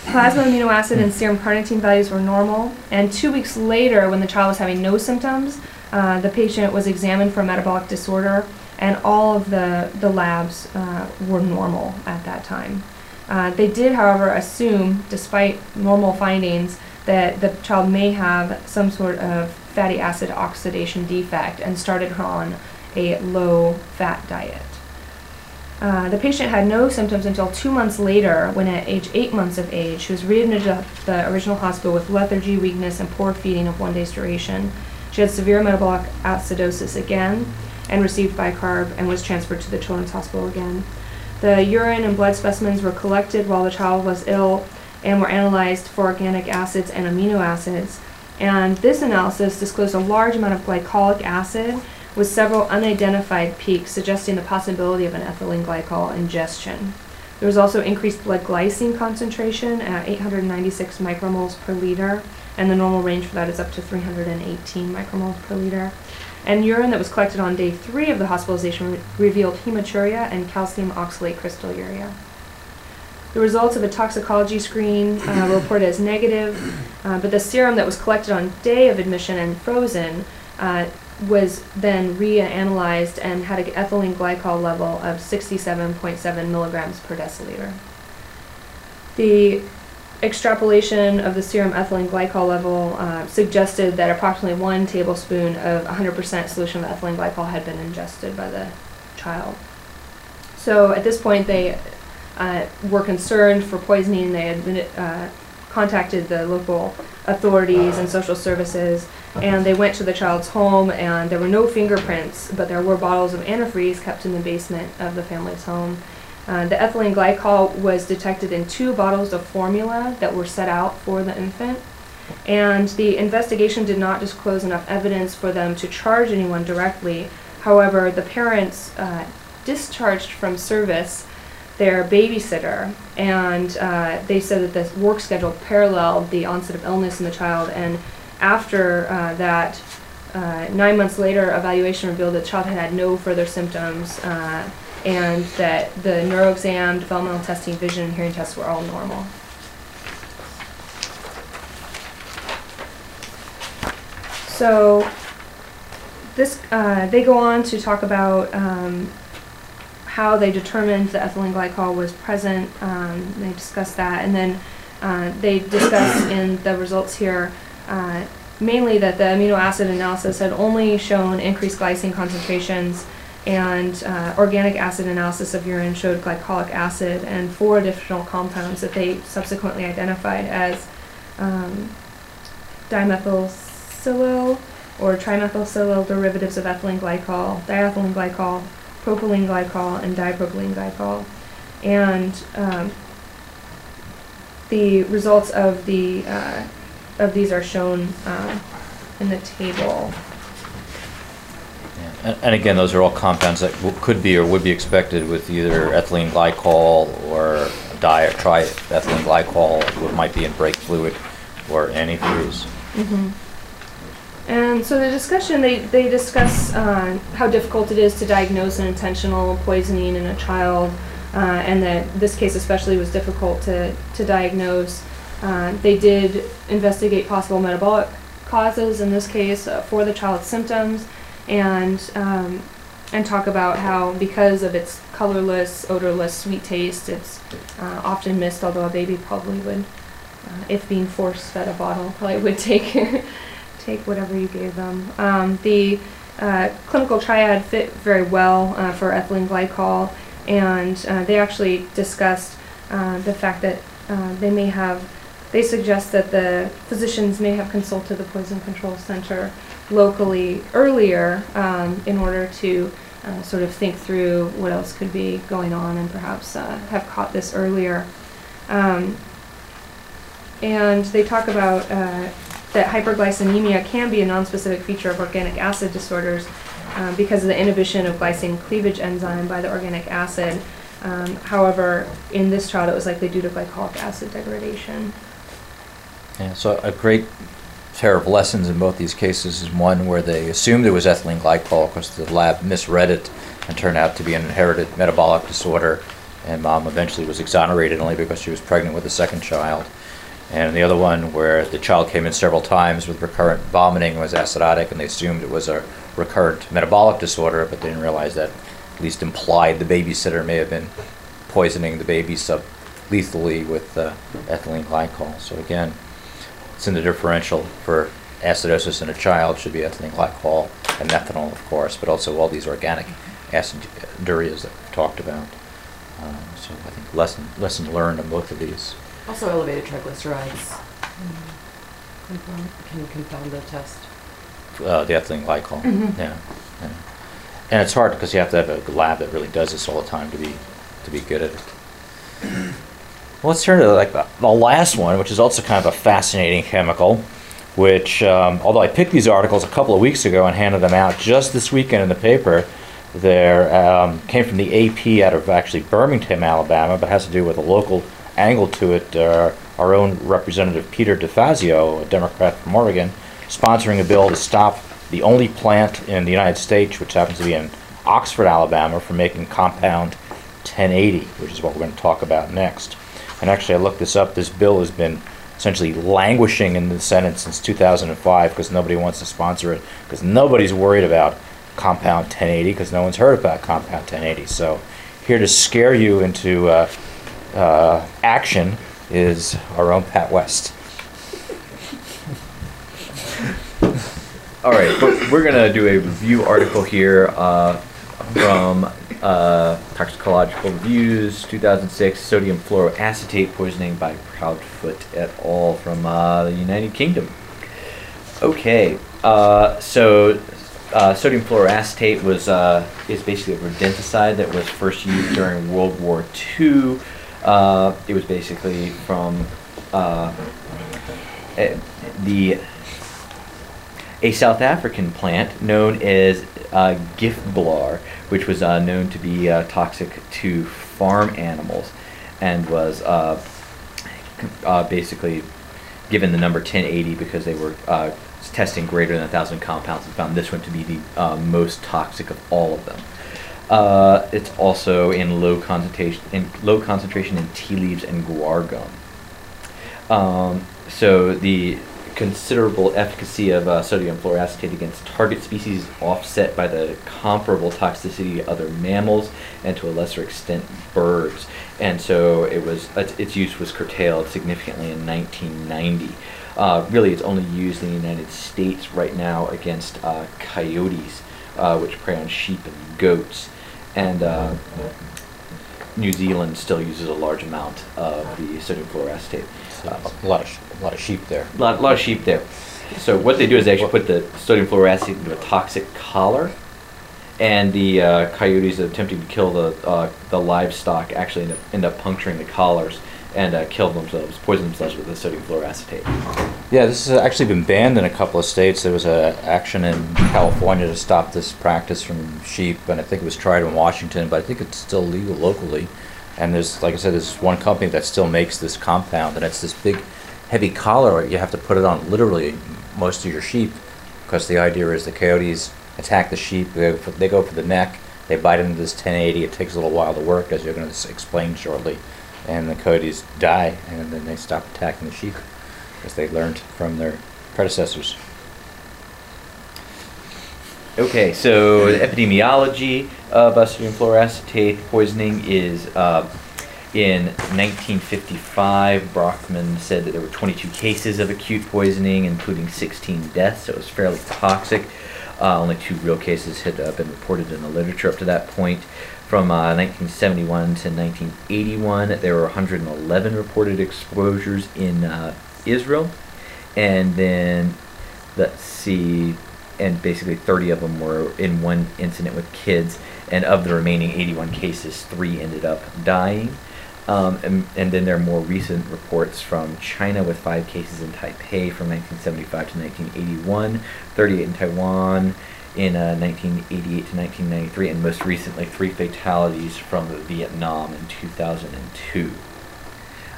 Plasma amino acid and serum carnitine values were normal, and two weeks later, when the child was having no symptoms, uh, the patient was examined for metabolic disorder, and all of the, the labs uh, were normal at that time. Uh, they did, however, assume, despite normal findings, that the child may have some sort of fatty acid oxidation defect and started her on a low fat diet. Uh, the patient had no symptoms until two months later, when at age eight months of age, she was readmitted to the original hospital with lethargy, weakness, and poor feeding of one day's duration. She had severe metabolic acidosis again and received bicarb and was transferred to the Children's Hospital again. The urine and blood specimens were collected while the child was ill and were analyzed for organic acids and amino acids. And this analysis disclosed a large amount of glycolic acid with several unidentified peaks suggesting the possibility of an ethylene glycol ingestion. There was also increased blood glycine concentration at 896 micromoles per liter, and the normal range for that is up to 318 micromoles per liter. And urine that was collected on day three of the hospitalization re- revealed hematuria and calcium oxalate crystalluria. The results of a toxicology screen uh, were reported as negative, uh, but the serum that was collected on day of admission and frozen uh, was then reanalyzed and had an ethylene glycol level of 67.7 milligrams per deciliter. The extrapolation of the serum ethylene glycol level uh, suggested that approximately one tablespoon of 100% solution of ethylene glycol had been ingested by the child. So at this point, they uh, were concerned for poisoning. They had uh, contacted the local authorities and social services, and they went to the child's home. And there were no fingerprints, but there were bottles of antifreeze kept in the basement of the family's home. Uh, the ethylene glycol was detected in two bottles of formula that were set out for the infant. And the investigation did not disclose enough evidence for them to charge anyone directly. However, the parents uh, discharged from service their babysitter, and uh, they said that the work schedule paralleled the onset of illness in the child. And after uh, that, uh, nine months later, evaluation revealed that the child had had no further symptoms, uh, and that the neuro exam, developmental testing, vision, and hearing tests were all normal. So this, uh, they go on to talk about um, how they determined the ethylene glycol was present. Um, they discuss that, and then uh, they discuss in the results here uh, mainly that the amino acid analysis had only shown increased glycine concentrations, and uh, organic acid analysis of urine showed glycolic acid and four additional compounds that they subsequently identified as um, dimethylsilyl or trimethylsilyl derivatives of ethylene glycol, diethylene glycol, propylene glycol, and dipropylene glycol. And um, the results of the uh, of these are shown uh, in the table. And, and again, those are all compounds that w- could be or would be expected with either ethylene glycol or di or triethylene glycol, what might be in brake fluid or antifreeze. And so the discussion, they, they discuss uh, how difficult it is to diagnose an intentional poisoning in a child, uh, and that this case especially was difficult to, to diagnose. Uh, they did investigate possible metabolic causes in this case uh, for the child's symptoms, and um, and talk about how because of its colorless, odorless, sweet taste, it's uh, often missed. Although a baby probably would, uh, if being force fed a bottle, probably would take take whatever you gave them. Um, the uh, clinical triad fit very well for ethylene glycol, and they actually discussed the fact that they may have, they suggest that the physicians may have consulted the Poison Control Center locally earlier um, in order to uh, sort of think through what else could be going on and perhaps uh, have caught this earlier. Um, and they talk about uh, that hyperglycemia can be a nonspecific feature of organic acid disorders um, because of the inhibition of glycine cleavage enzyme by the organic acid. Um, however, in this child, it was likely due to glycolic acid degradation. So a great pair of lessons in both these cases is one where they assumed it was ethylene glycol because the lab misread it and turned out to be an inherited metabolic disorder. And mom eventually was exonerated only because she was pregnant with a second child. And the other one where the child came in several times with recurrent vomiting was acidotic, and they assumed it was a recurrent metabolic disorder, but they didn't realize that at least implied the babysitter may have been poisoning the baby sublethally with uh, ethylene glycol. So again, it's in the differential for acidosis in a child should be ethylene glycol and methanol, of course, but also all these organic acidurias that we've talked about. Um, so I think lesson lesson learned on both of these. Also elevated triglycerides confound, can confound the test. Uh, the ethylene glycol, Mhm. yeah, yeah. And it's hard because you have to have a lab that really does this all the time to be to to be good at it. Let's turn to like the, the last one, which is also kind of a fascinating chemical. Which, um, although I picked these articles a couple of weeks ago and handed them out just this weekend in the paper, there um, came from the AP out of actually Birmingham, Alabama, but has to do with a local angle to it. Uh, our own representative Peter DeFazio, a Democrat from Oregon, sponsoring a bill to stop the only plant in the United States, which happens to be in Oxford, Alabama, from making compound 1080, which is what we're going to talk about next. And actually, I looked this up. This bill has been essentially languishing in the Senate since 2005 because nobody wants to sponsor it because nobody's worried about compound 1080 because no one's heard about compound 1080. So, here to scare you into uh, uh, action is our own Pat West. All right, we're, we're gonna do a review article here uh, from uh, Toxicological Reviews, 2006, sodium fluoroacetate poisoning by Proudfoot et al. from uh, the United Kingdom. Okay, uh, so uh, sodium fluoroacetate was uh, is basically a rodenticide that was first used during World War II. Uh, it was basically from uh, eh, the a South African plant known as uh, Gifblar, which was uh, known to be uh, toxic to farm animals, and was uh, uh, basically given the number 1080 because they were uh, testing greater than a thousand compounds and found this one to be the most toxic of all of them. It's also in low concentration in low concentration in tea leaves and guar gum. Um, so the considerable efficacy of uh, sodium fluoroacetate against target species offset by the comparable toxicity to other mammals and to a lesser extent birds. And so it was its its use was curtailed significantly in 1990. Uh, really, it's only used in the United States right now against uh, coyotes, uh, which prey on sheep and goats. And uh, New Zealand still uses a large amount of the sodium fluoroacetate. Uh, a lot of a lot of sheep there. a lot, lot of sheep there. So what they do is they actually put the sodium fluoroacetate into a toxic collar, and the uh, coyotes attempting to kill the uh, the livestock actually end up, end up puncturing the collars and uh, kill themselves, poison themselves with the sodium fluoroacetate. Yeah, this has actually been banned in a couple of states. There was a action in California to stop this practice from sheep, and I think it was tried in Washington, but I think it's still legal locally. And there's, like I said, there's one company that still makes this compound, and it's this big, heavy collar. You have to put it on literally most of your sheep, because the idea is the coyotes attack the sheep. They go for, they go for the neck. They bite into this 1080. It takes a little while to work, as you're going to explain shortly. And the coyotes die, and then they stop attacking the sheep because they learned from their predecessors. Okay, so the epidemiology of uh, sodium poisoning is uh, in 1955. Brockman said that there were 22 cases of acute poisoning, including 16 deaths, so it was fairly toxic. Uh, only two real cases had uh, been reported in the literature up to that point. From uh, 1971 to 1981, there were 111 reported exposures in uh, Israel. And then, let's see, and basically 30 of them were in one incident with kids. And of the remaining 81 cases, three ended up dying. Um, and, and then there are more recent reports from China with five cases in Taipei from 1975 to 1981, 38 in Taiwan in uh, 1988 to 1993, and most recently three fatalities from Vietnam in 2002,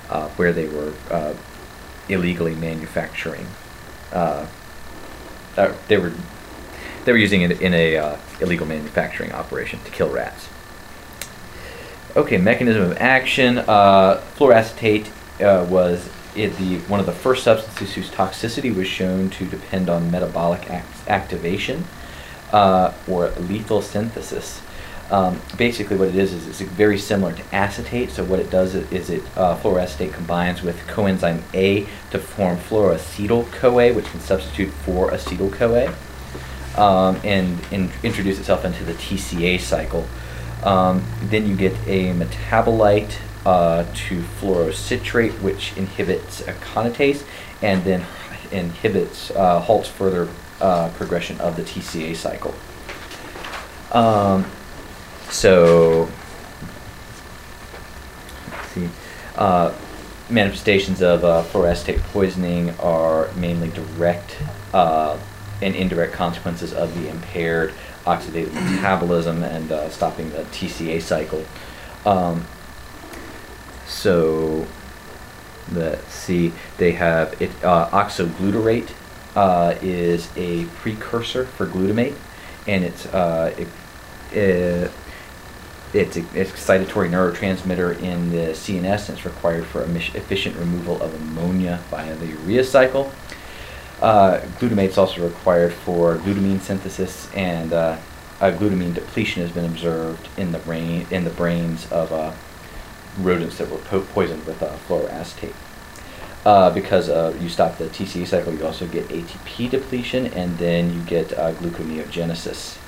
uh, where they were uh, illegally manufacturing. Uh, uh, they were they were using it in a uh, illegal manufacturing operation to kill rats. Okay, mechanism of action. Uh, uh, was the one of the first substances whose toxicity was shown to depend on metabolic act- activation uh, or lethal synthesis. Um, basically, what it is is it's very similar to acetate. So what it does is, it uh, fluoroacetate combines with coenzyme A to form fluoroacetyl CoA, which can substitute for acetyl CoA, um, and, introduce itself into the TCA cycle. Um, then you get a metabolite uh, to fluorocitrate, which inhibits aconitase, and then inhibits uh, halts further uh, progression of the TCA cycle. Um, so see. Uh, manifestations of uh, poisoning are mainly direct uh, and indirect consequences of the impaired oxidative metabolism and uh, stopping the TCA cycle. Um, so let's see, they have it. Uh, oxoglutarate uh, is a precursor for glutamate, and it's uh, it, it, it's an excitatory neurotransmitter in the CNS, and it's required for efficient removal of ammonia via the urea cycle. Uh, glutamate is also required for glutamine synthesis, and uh, a glutamine depletion has been observed in the brain in the brains of uh, rodents that were po- poisoned with uh, fluoroacetate. Uh, because uh, you stop the TCA cycle, you also get ATP depletion, and then you get uh, gluconeogenesis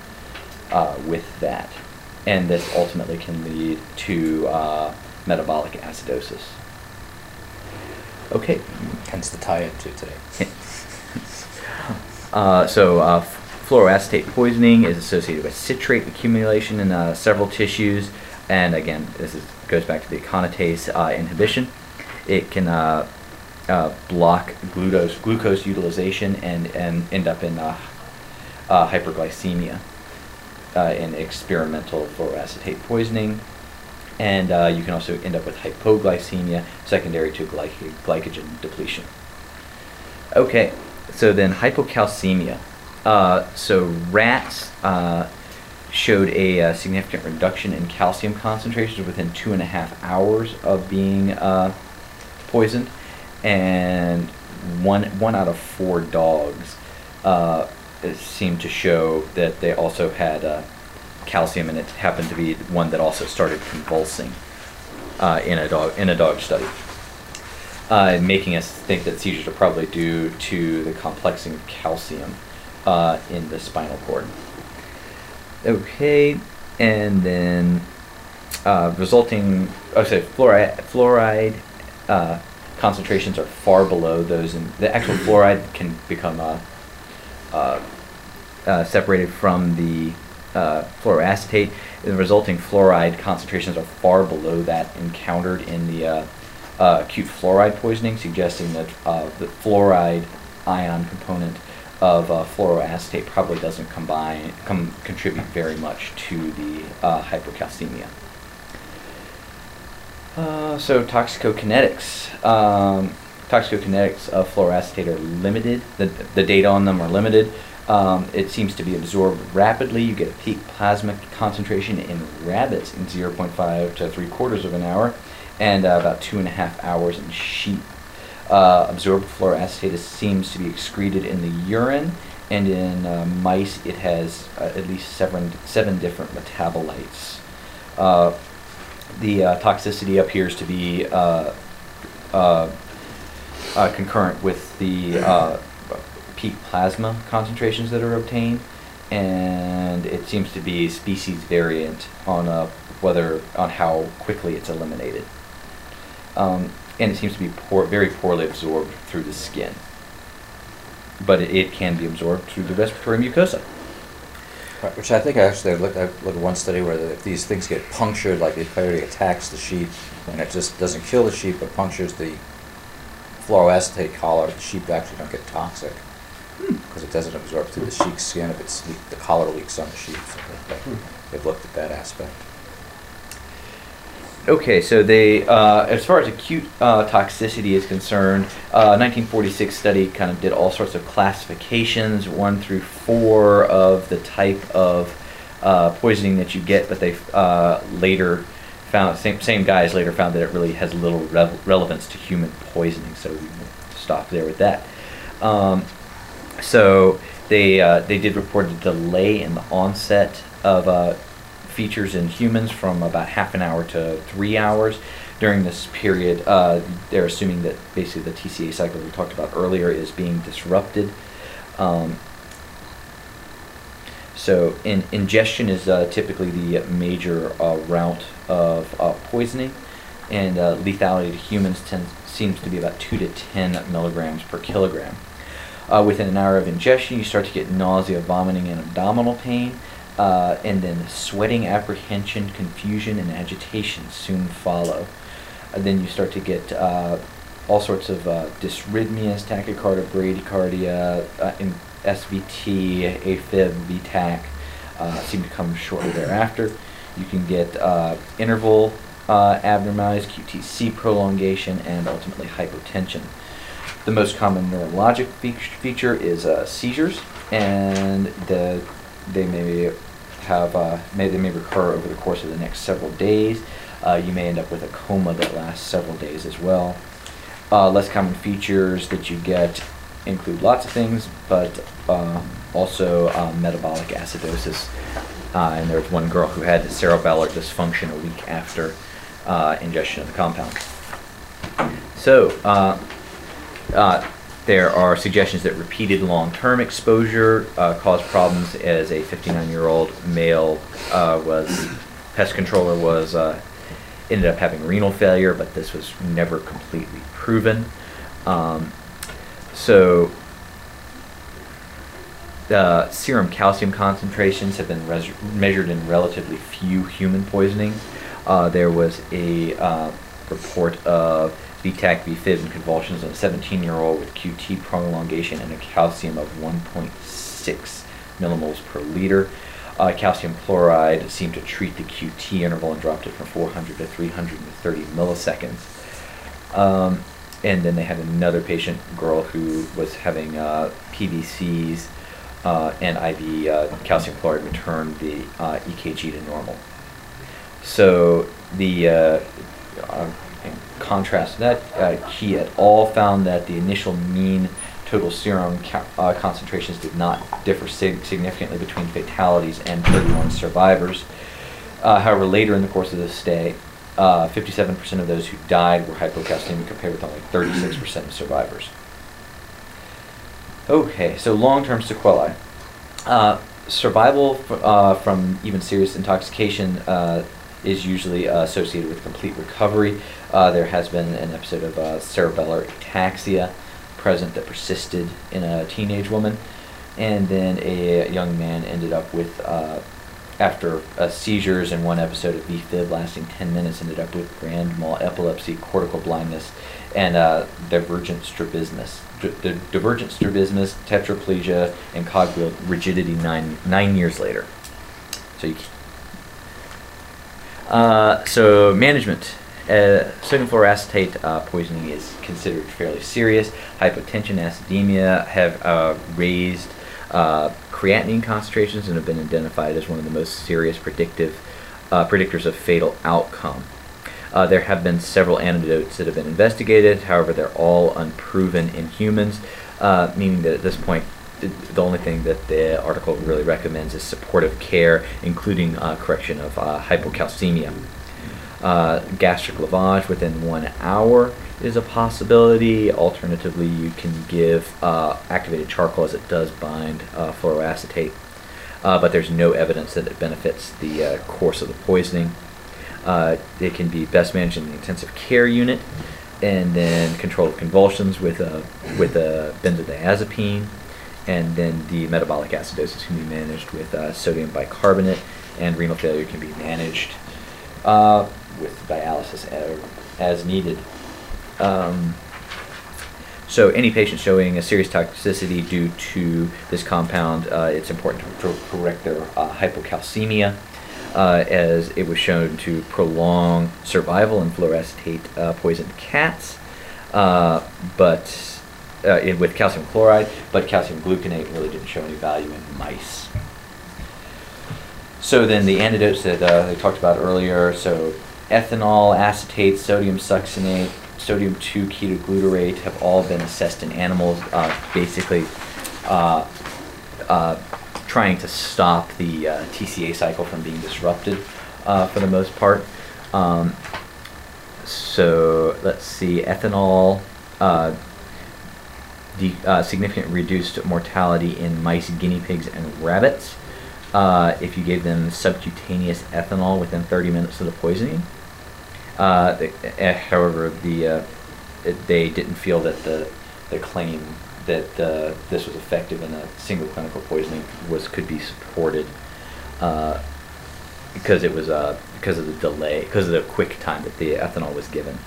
uh, with that. And this ultimately can lead to uh, metabolic acidosis. Okay, Hence the tie-in to today. uh, so uh, fluoroacetate poisoning is associated with citrate accumulation in uh, several tissues, and again, this is, goes back to the aconitase uh, inhibition. It can uh, uh, block glucose glucose utilization and and end up in hyperglycemia in experimental fluoroacetate poisoning. And you can also end up with hypoglycemia secondary to glyc- glycogen depletion. Okay, so then hypocalcemia. Uh, so rats uh, showed a, uh significant reduction in calcium concentrations within two and a half hours of being uh, poisoned, and one one out of four dogs uh, seemed to show that they also had uh, calcium, and it happened to be one that also started convulsing in a dog in a dog study uh, making us think that seizures are probably due to the complexing of calcium uh, in the spinal cord. Okay, and then uh, resulting, oh, sorry, fluoride, fluoride uh, concentrations are far below those, and the actual fluoride can become uh, uh, uh, separated from the fluoroacetate. The resulting fluoride concentrations are far below that encountered in the uh, acute fluoride poisoning, suggesting that uh, the fluoride ion component of uh, fluoroacetate probably doesn't combine, com- contribute very much to the uh, hypercalcemia. Uh, so toxicokinetics. Um, toxicokinetics of fluoroacetate are limited. The, the data on them are limited. Um, it seems to be absorbed rapidly. You get a peak plasma concentration in rabbits in 0.5 to 3 quarters of an hour, and uh, about two and a half hours in sheep. Uh, absorbed fluoroacetate seems to be excreted in the urine, and in uh, mice it has uh, at least seven, seven different metabolites. Uh, the uh, toxicity appears to be concurrent with the peak plasma concentrations that are obtained, and it seems to be species variant on whether on how quickly it's eliminated. Um, and it seems to be poor, very poorly absorbed through the skin, but it, it can be absorbed through the respiratory mucosa. Right, Which I think actually, I looked, I looked at one study where the, if these things get punctured, like the coyote attacks the sheep, and it just doesn't kill the sheep, but punctures the fluoroacetate collar, the sheep actually don't get toxic. Because it doesn't absorb through the sheep's skin if it's, the collar leaks on the sheep, so they- they- they've looked at that aspect. Okay, so they, uh, as far as acute uh, toxicity is concerned, uh, 1946 study kind of did all sorts of classifications, one through four of the type of uh, poisoning that you get, but they uh, later found, same, same guys later found that it really has little rev- relevance to human poisoning, so we stopped there with that. Um, so they uh, they did report a delay in the onset of features in humans from about half an hour to three hours. During this period, uh, they're assuming that basically the TCA cycle we talked about earlier is being disrupted. Um, so, in, ingestion is uh, typically the major uh, route of uh, poisoning, and uh, lethality to humans tends, seems to be about 2 to 10 milligrams per kilogram. Uh, within an hour of ingestion, you start to get nausea, vomiting, and abdominal pain, uh, and then sweating, apprehension, confusion, and agitation soon follow. And then you start to get uh, all sorts of uh, dysrhythmias, tachycardia, bradycardia, uh, SVT, AFib, VTAC uh, seem to come shortly thereafter. You can get uh, interval abnormalities, QTC prolongation, and ultimately hypotension. The most common neurologic fe- feature is seizures, and the, they may have uh, may they may recur over the course of the next several days. Uh, you may end up with a coma that lasts several days as well. Uh, less common features that you get include lots of things, but uh, also uh, metabolic acidosis. Uh, and there was one girl who had cerebellar dysfunction a week after uh, ingestion of the compound. So, uh, there are suggestions that repeated long-term exposure uh, caused problems as a 59-year-old male uh, was pest controller was uh, ended up having renal failure, but this was never completely proven. Um, so the serum calcium concentrations have been res- measured in relatively few human poisonings. Uh, there was a uh, report of VTAC, VFib, and convulsions in a 17-year-old with QT prolongation and a calcium of 1.6 millimoles per liter. Uh, calcium chloride seemed to treat the QT interval and dropped it from 400 to 330 milliseconds. Um, and then they had another patient girl who was having uh, PVCs uh, and IV uh, calcium chloride returned the uh, EKG to normal. So the uh, contrast that, uh, Key et al. found that the initial mean total serum ca- uh, concentrations did not differ sig- significantly between fatalities and 31 survivors. Uh, however, later in the course of the stay, uh, 57% of those who died were hypocalcemic compared with only 36% of survivors. Okay, so long-term sequelae. Uh, survival f- uh, from even serious intoxication uh, is usually associated with complete recovery. Uh, there has been an episode of uh, cerebellar ataxia present that persisted in a teenage woman, and then a young man ended up with, uh, after uh, seizures and one episode of VFib lasting 10 minutes, ended up with grand mal epilepsy, cortical blindness, and uh, divergent strabismus. D- the divergent strabismus, tetraplegia, and cogwheel rigidity nine nine years later. So you. Uh, so management. Uh, sodium fluoracetate uh, poisoning is considered fairly serious. Hypotension, acidemia have uh, raised uh, creatinine concentrations and have been identified as one of the most serious predictive uh, predictors of fatal outcome. Uh, there have been several antidotes that have been investigated. However, they're all unproven in humans, meaning that at this point, th- the only thing that the article really recommends is supportive care, including correction of hypocalcemia. Uh, gastric lavage within one hour is a possibility. Alternatively, you can give uh, activated charcoal as it does bind uh, fluoroacetate, uh, but there's no evidence that it benefits the uh, course of the poisoning. Uh, it can be best managed in the intensive care unit, and then control of convulsions with a with a benzodiazepine, and then the metabolic acidosis can be managed with sodium bicarbonate, and renal failure can be managed uh, with dialysis as, needed. Um, so any patient showing a serious toxicity due to this compound, uh, it's important to, to correct their uh, hypocalcemia, uh, as it was shown to prolong survival in fluoracetate uh, poisoned cats, uh, but uh, with calcium chloride, but calcium gluconate really didn't show any value in mice. So then the antidotes that they talked about earlier, so ethanol, acetate, sodium succinate, sodium 2-ketoglutarate have all been assessed in animals, uh, basically uh, uh, trying to stop the uh, TCA cycle from being disrupted uh, for the most part. Um, so let's see, ethanol, the uh, significant reduced mortality in mice, guinea pigs, and rabbits. Uh, if you gave them subcutaneous ethanol within 30 minutes of the poisoning. Uh, eh, however, the uh, they didn't feel that the the claim that uh, this was effective in a single clinical poisoning was could be supported uh, because it was uh, because of the delay, because of the quick time that the ethanol was given.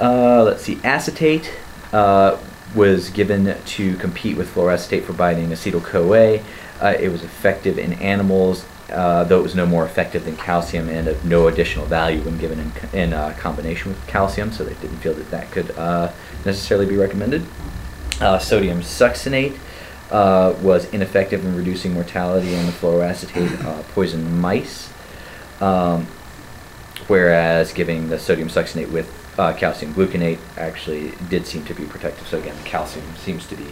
Let's see, acetate was given to compete with fluoracetate for binding acetyl-CoA. Uh, it was effective in animals, uh, though it was no more effective than calcium and of no additional value when given in, in uh, combination with calcium, so they didn't feel that that could uh, necessarily be recommended. Uh, sodium succinate uh, was ineffective in reducing mortality in the fluoroacetate poisoned mice, um, whereas giving the sodium succinate with calcium gluconate actually did seem to be protective. So again, calcium seems to be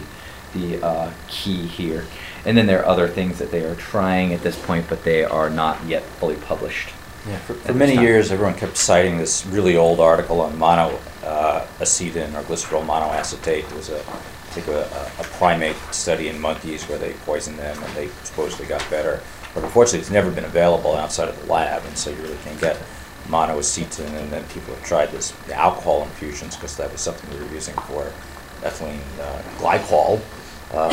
the uh, key here. And then there are other things that they are trying at this point, but they are not yet fully published. Yeah, for, for many time. years, everyone kept citing this really old article on mono uh, or glycerol monoacetate. It was a, I think a, a primate study in monkeys where they poisoned them and they supposedly got better. But unfortunately, it's never been available outside of the lab, and so you really can't get monoacetin. And then people have tried this the alcohol infusions because that was something we were using for ethylene uh, glycol. Uh,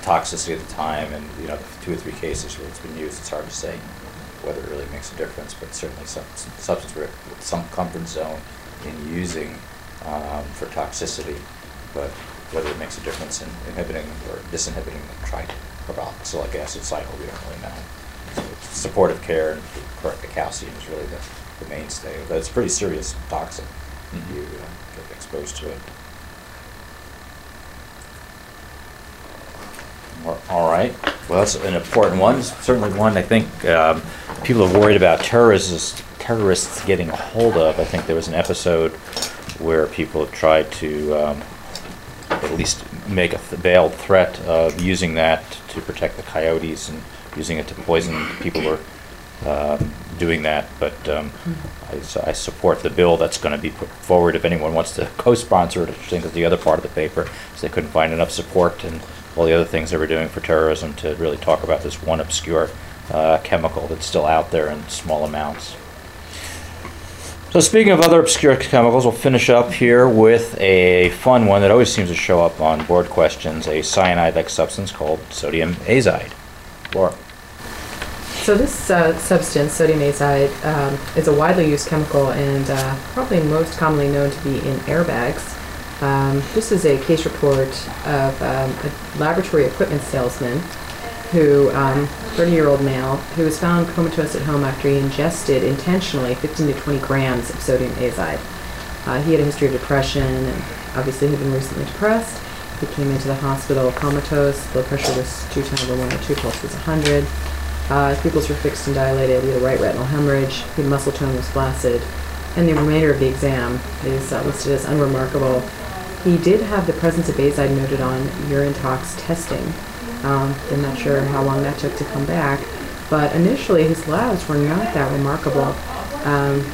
toxicity at the time, and you know, two or three cases where it's been used, it's hard to say whether it really makes a difference, but certainly some substance with some comfort zone in using um, for toxicity, but whether it makes a difference in inhibiting or disinhibiting the tricarboxylic acid cycle, we don't really know. So supportive care and correct the calcium is really the, the mainstay, but it's pretty serious toxin if you uh, get exposed to it. All right. Well, that's an important one. Certainly one I think um, people are worried about terrorists terrorists getting a hold of. I think there was an episode where people tried to um, at least make a th- veiled threat of using that to protect the coyotes and using it to poison people who are um, doing that. But um, I, I support the bill that's going to be put forward if anyone wants to co-sponsor it. I think is the other part of the paper. they couldn't find enough support and all the other things they were doing for terrorism to really talk about this one obscure uh, chemical that's still out there in small amounts. So speaking of other obscure chemicals, we'll finish up here with a fun one that always seems to show up on board questions, a cyanide-like substance called sodium azide. Laura. So this uh, substance, sodium azide, um, is a widely used chemical and uh, probably most commonly known to be in airbags. Um, this is a case report of um, a laboratory equipment salesman who, um, 30-year-old male, who was found comatose at home after he ingested intentionally 15 to 20 grams of sodium azide. Uh, he had a history of depression and obviously had been recently depressed. He came into the hospital comatose. Blood pressure was 210 over 102, pulse was 100. Uh, his pupils were fixed and dilated. He had a right retinal hemorrhage. His muscle tone was flaccid. And the remainder of the exam is uh, listed as unremarkable. He did have the presence of azide noted on urine tox testing. Um, I'm not sure how long that took to come back, but initially his labs were not that remarkable. Um,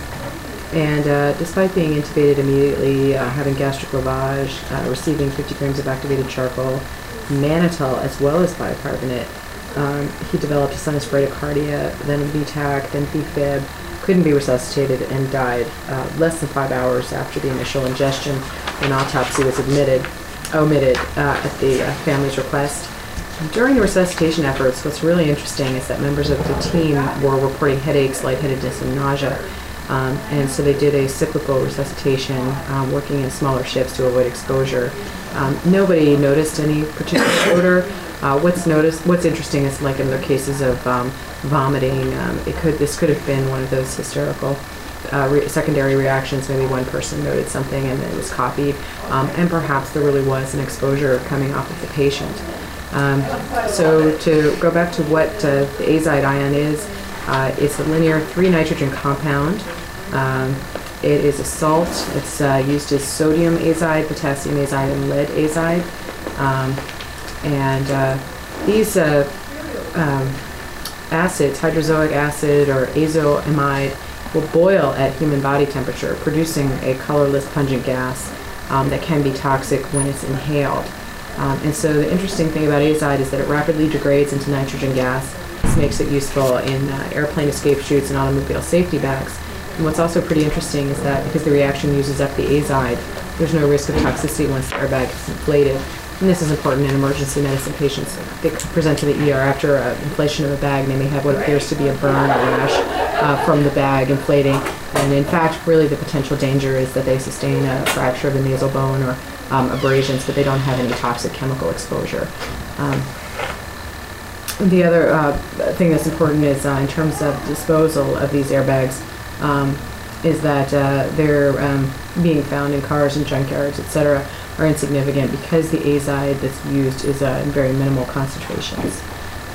and uh, despite being intubated immediately, uh, having gastric lavage, uh, receiving 50 grams of activated charcoal, mannitol as well as bicarbonate, um, he developed sinus bradycardia, then VTAC, then VFib, couldn't be resuscitated, and died uh, less than five hours after the initial ingestion. An autopsy was admitted, omitted uh, at the uh, family's request. During the resuscitation efforts, what's really interesting is that members of the team were reporting headaches, lightheadedness, and nausea. Um, and so they did a cyclical resuscitation, um, working in smaller shifts to avoid exposure. Um, nobody noticed any particular odor. Uh, what's noticed, what's interesting is like in their cases of um, vomiting, um, it could this could have been one of those hysterical uh, re- secondary reactions. Maybe one person noted something and it was copied, um, and perhaps there really was an exposure coming off of the patient. Um, so to go back to what uh, the azide ion is, uh, it's a linear three nitrogen compound. Um, it is a salt. It's uh, used as sodium azide, potassium azide, and lead azide. Um, and uh, these uh, um, acids, hydrozoic acid or azoamide, will boil at human body temperature, producing a colorless pungent gas um, that can be toxic when it's inhaled. Um, and so the interesting thing about azide is that it rapidly degrades into nitrogen gas. This makes it useful in uh, airplane escape chutes and automobile safety bags. And what's also pretty interesting is that because the reaction uses up the azide, there's no risk of toxicity once the airbag is inflated. And this is important in emergency medicine patients. They present to the ER after uh, inflation of a bag, they may have what appears to be a burn or rash uh, from the bag inflating. And in fact, really the potential danger is that they sustain a fracture of the nasal bone or um, abrasions, but they don't have any toxic chemical exposure. Um, the other uh, thing that's important is uh, in terms of disposal of these airbags, um, is that uh, they're um, being found in cars and junkyards, et cetera, are insignificant because the azide that's used is uh, in very minimal concentrations.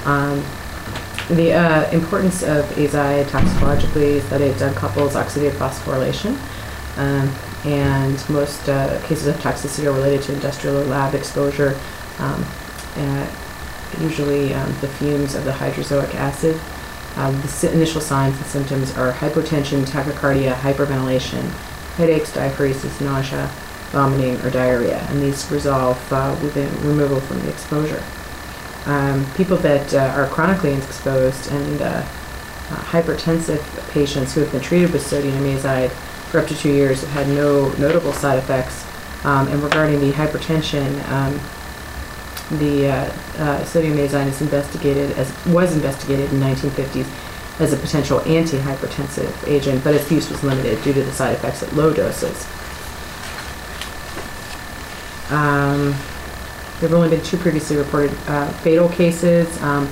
Um, the uh, importance of azide toxicologically is that it uncouples oxidative phosphorylation, um, and most uh, cases of toxicity are related to industrial or lab exposure. Um, uh, usually um, the fumes of the hydrozoic acid. Um, the initial signs and symptoms are hypotension, tachycardia, hyperventilation, headaches, diaphoresis, nausea, vomiting, or diarrhea, and these resolve uh, within removal from the exposure. Um, people that uh, are chronically exposed and uh, uh, hypertensive patients who have been treated with sodium azide for up to two years have had no notable side effects. Um, and regarding the hypertension, um, the uh, uh, sodium azide is investigated as was investigated in 1950s as a potential antihypertensive agent, but its use was limited due to the side effects at low doses. Um, there have only been two previously reported uh, fatal cases. Um,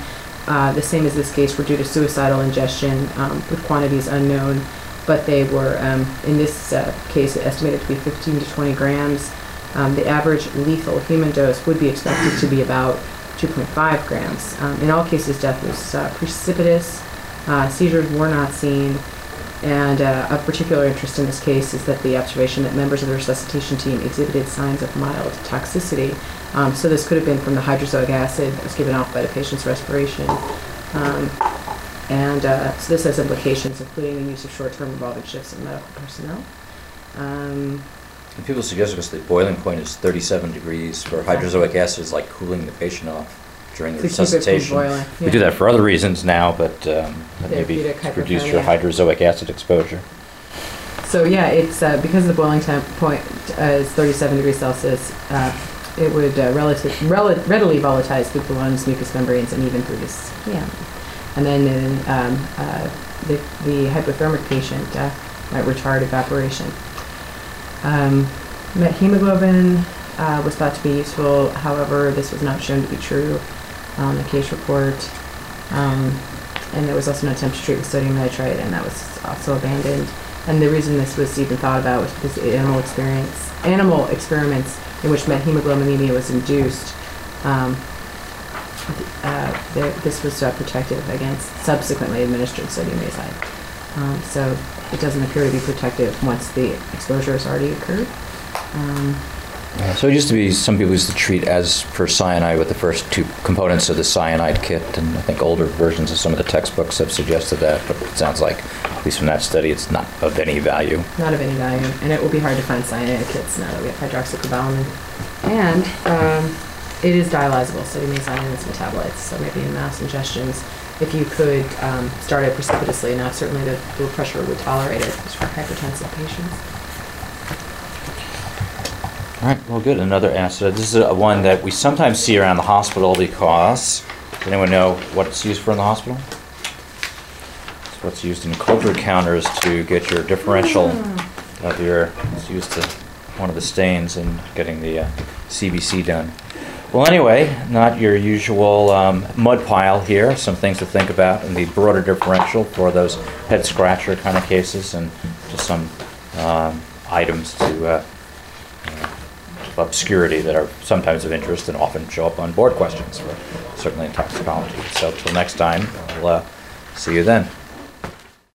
uh, the same as this case were due to suicidal ingestion um, with quantities unknown, but they were, um, in this uh, case, estimated to be 15 to 20 grams. Um, the average lethal human dose would be expected to be about 2.5 grams. Um, in all cases, death was uh, precipitous. Uh, seizures were not seen. And uh, of particular interest in this case is that the observation that members of the resuscitation team exhibited signs of mild toxicity. Um, so this could have been from the hydrozoic acid that was given off by the patient's respiration. Um, and uh, so this has implications, including the use of short-term revolving shifts in medical personnel. Um, And People suggest because the boiling point is 37 degrees for hydrozoic acid is like cooling the patient off during the To keep it from resuscitation. boiling, We do yeah. that for other reasons now, but um, that maybe Therapeutic to reduce your hydrozoic acid exposure. So yeah, it's uh, because the boiling temp point uh, is 37 degrees Celsius. Uh, it would uh, relative, rel- readily volatilize through the lungs, mucous membranes, and even through the skin. And then in, um, uh, the, the hypothermic patient uh, might retard evaporation. Um, methemoglobin uh, was thought to be useful. However, this was not shown to be true on the case report. Um, and there was also an attempt to treat with sodium nitrite, and that was also abandoned. And the reason this was even thought about was because animal experience, animal experiments in which methemoglobinemia was induced, um, uh, this was uh, protective against subsequently administered sodium azide. Um, so it doesn't appear to be protective once the exposure has already occurred. Um, Yeah, So it used to be, some people used to treat as per cyanide with the first two components of the cyanide kit, and I think older versions of some of the textbooks have suggested that, but it sounds like, at least from that study, it's not of any value. not of any value, and it will be hard to find cyanide kits now that we have hydroxycobalamin. And um, it is dialyzable, sodium azide cyanide its metabolites, so maybe in mass ingestions, if you could um, start it precipitously enough, certainly the blood pressure would tolerate it for hypertensive patients. All right, well, good, another answer. This is a one that we sometimes see around the hospital because, does anyone know what it's used for in the hospital? It's what's used in culture counters to get your differential of your, it's used to, one of the stains in getting the uh, CBC done. Well, anyway, not your usual um, mud pile here, some things to think about in the broader differential for those head scratcher kind of cases and just some um, items to uh, obscurity that are sometimes of interest and often show up on board questions, certainly in toxicology. So till next time, we'll uh, see you then.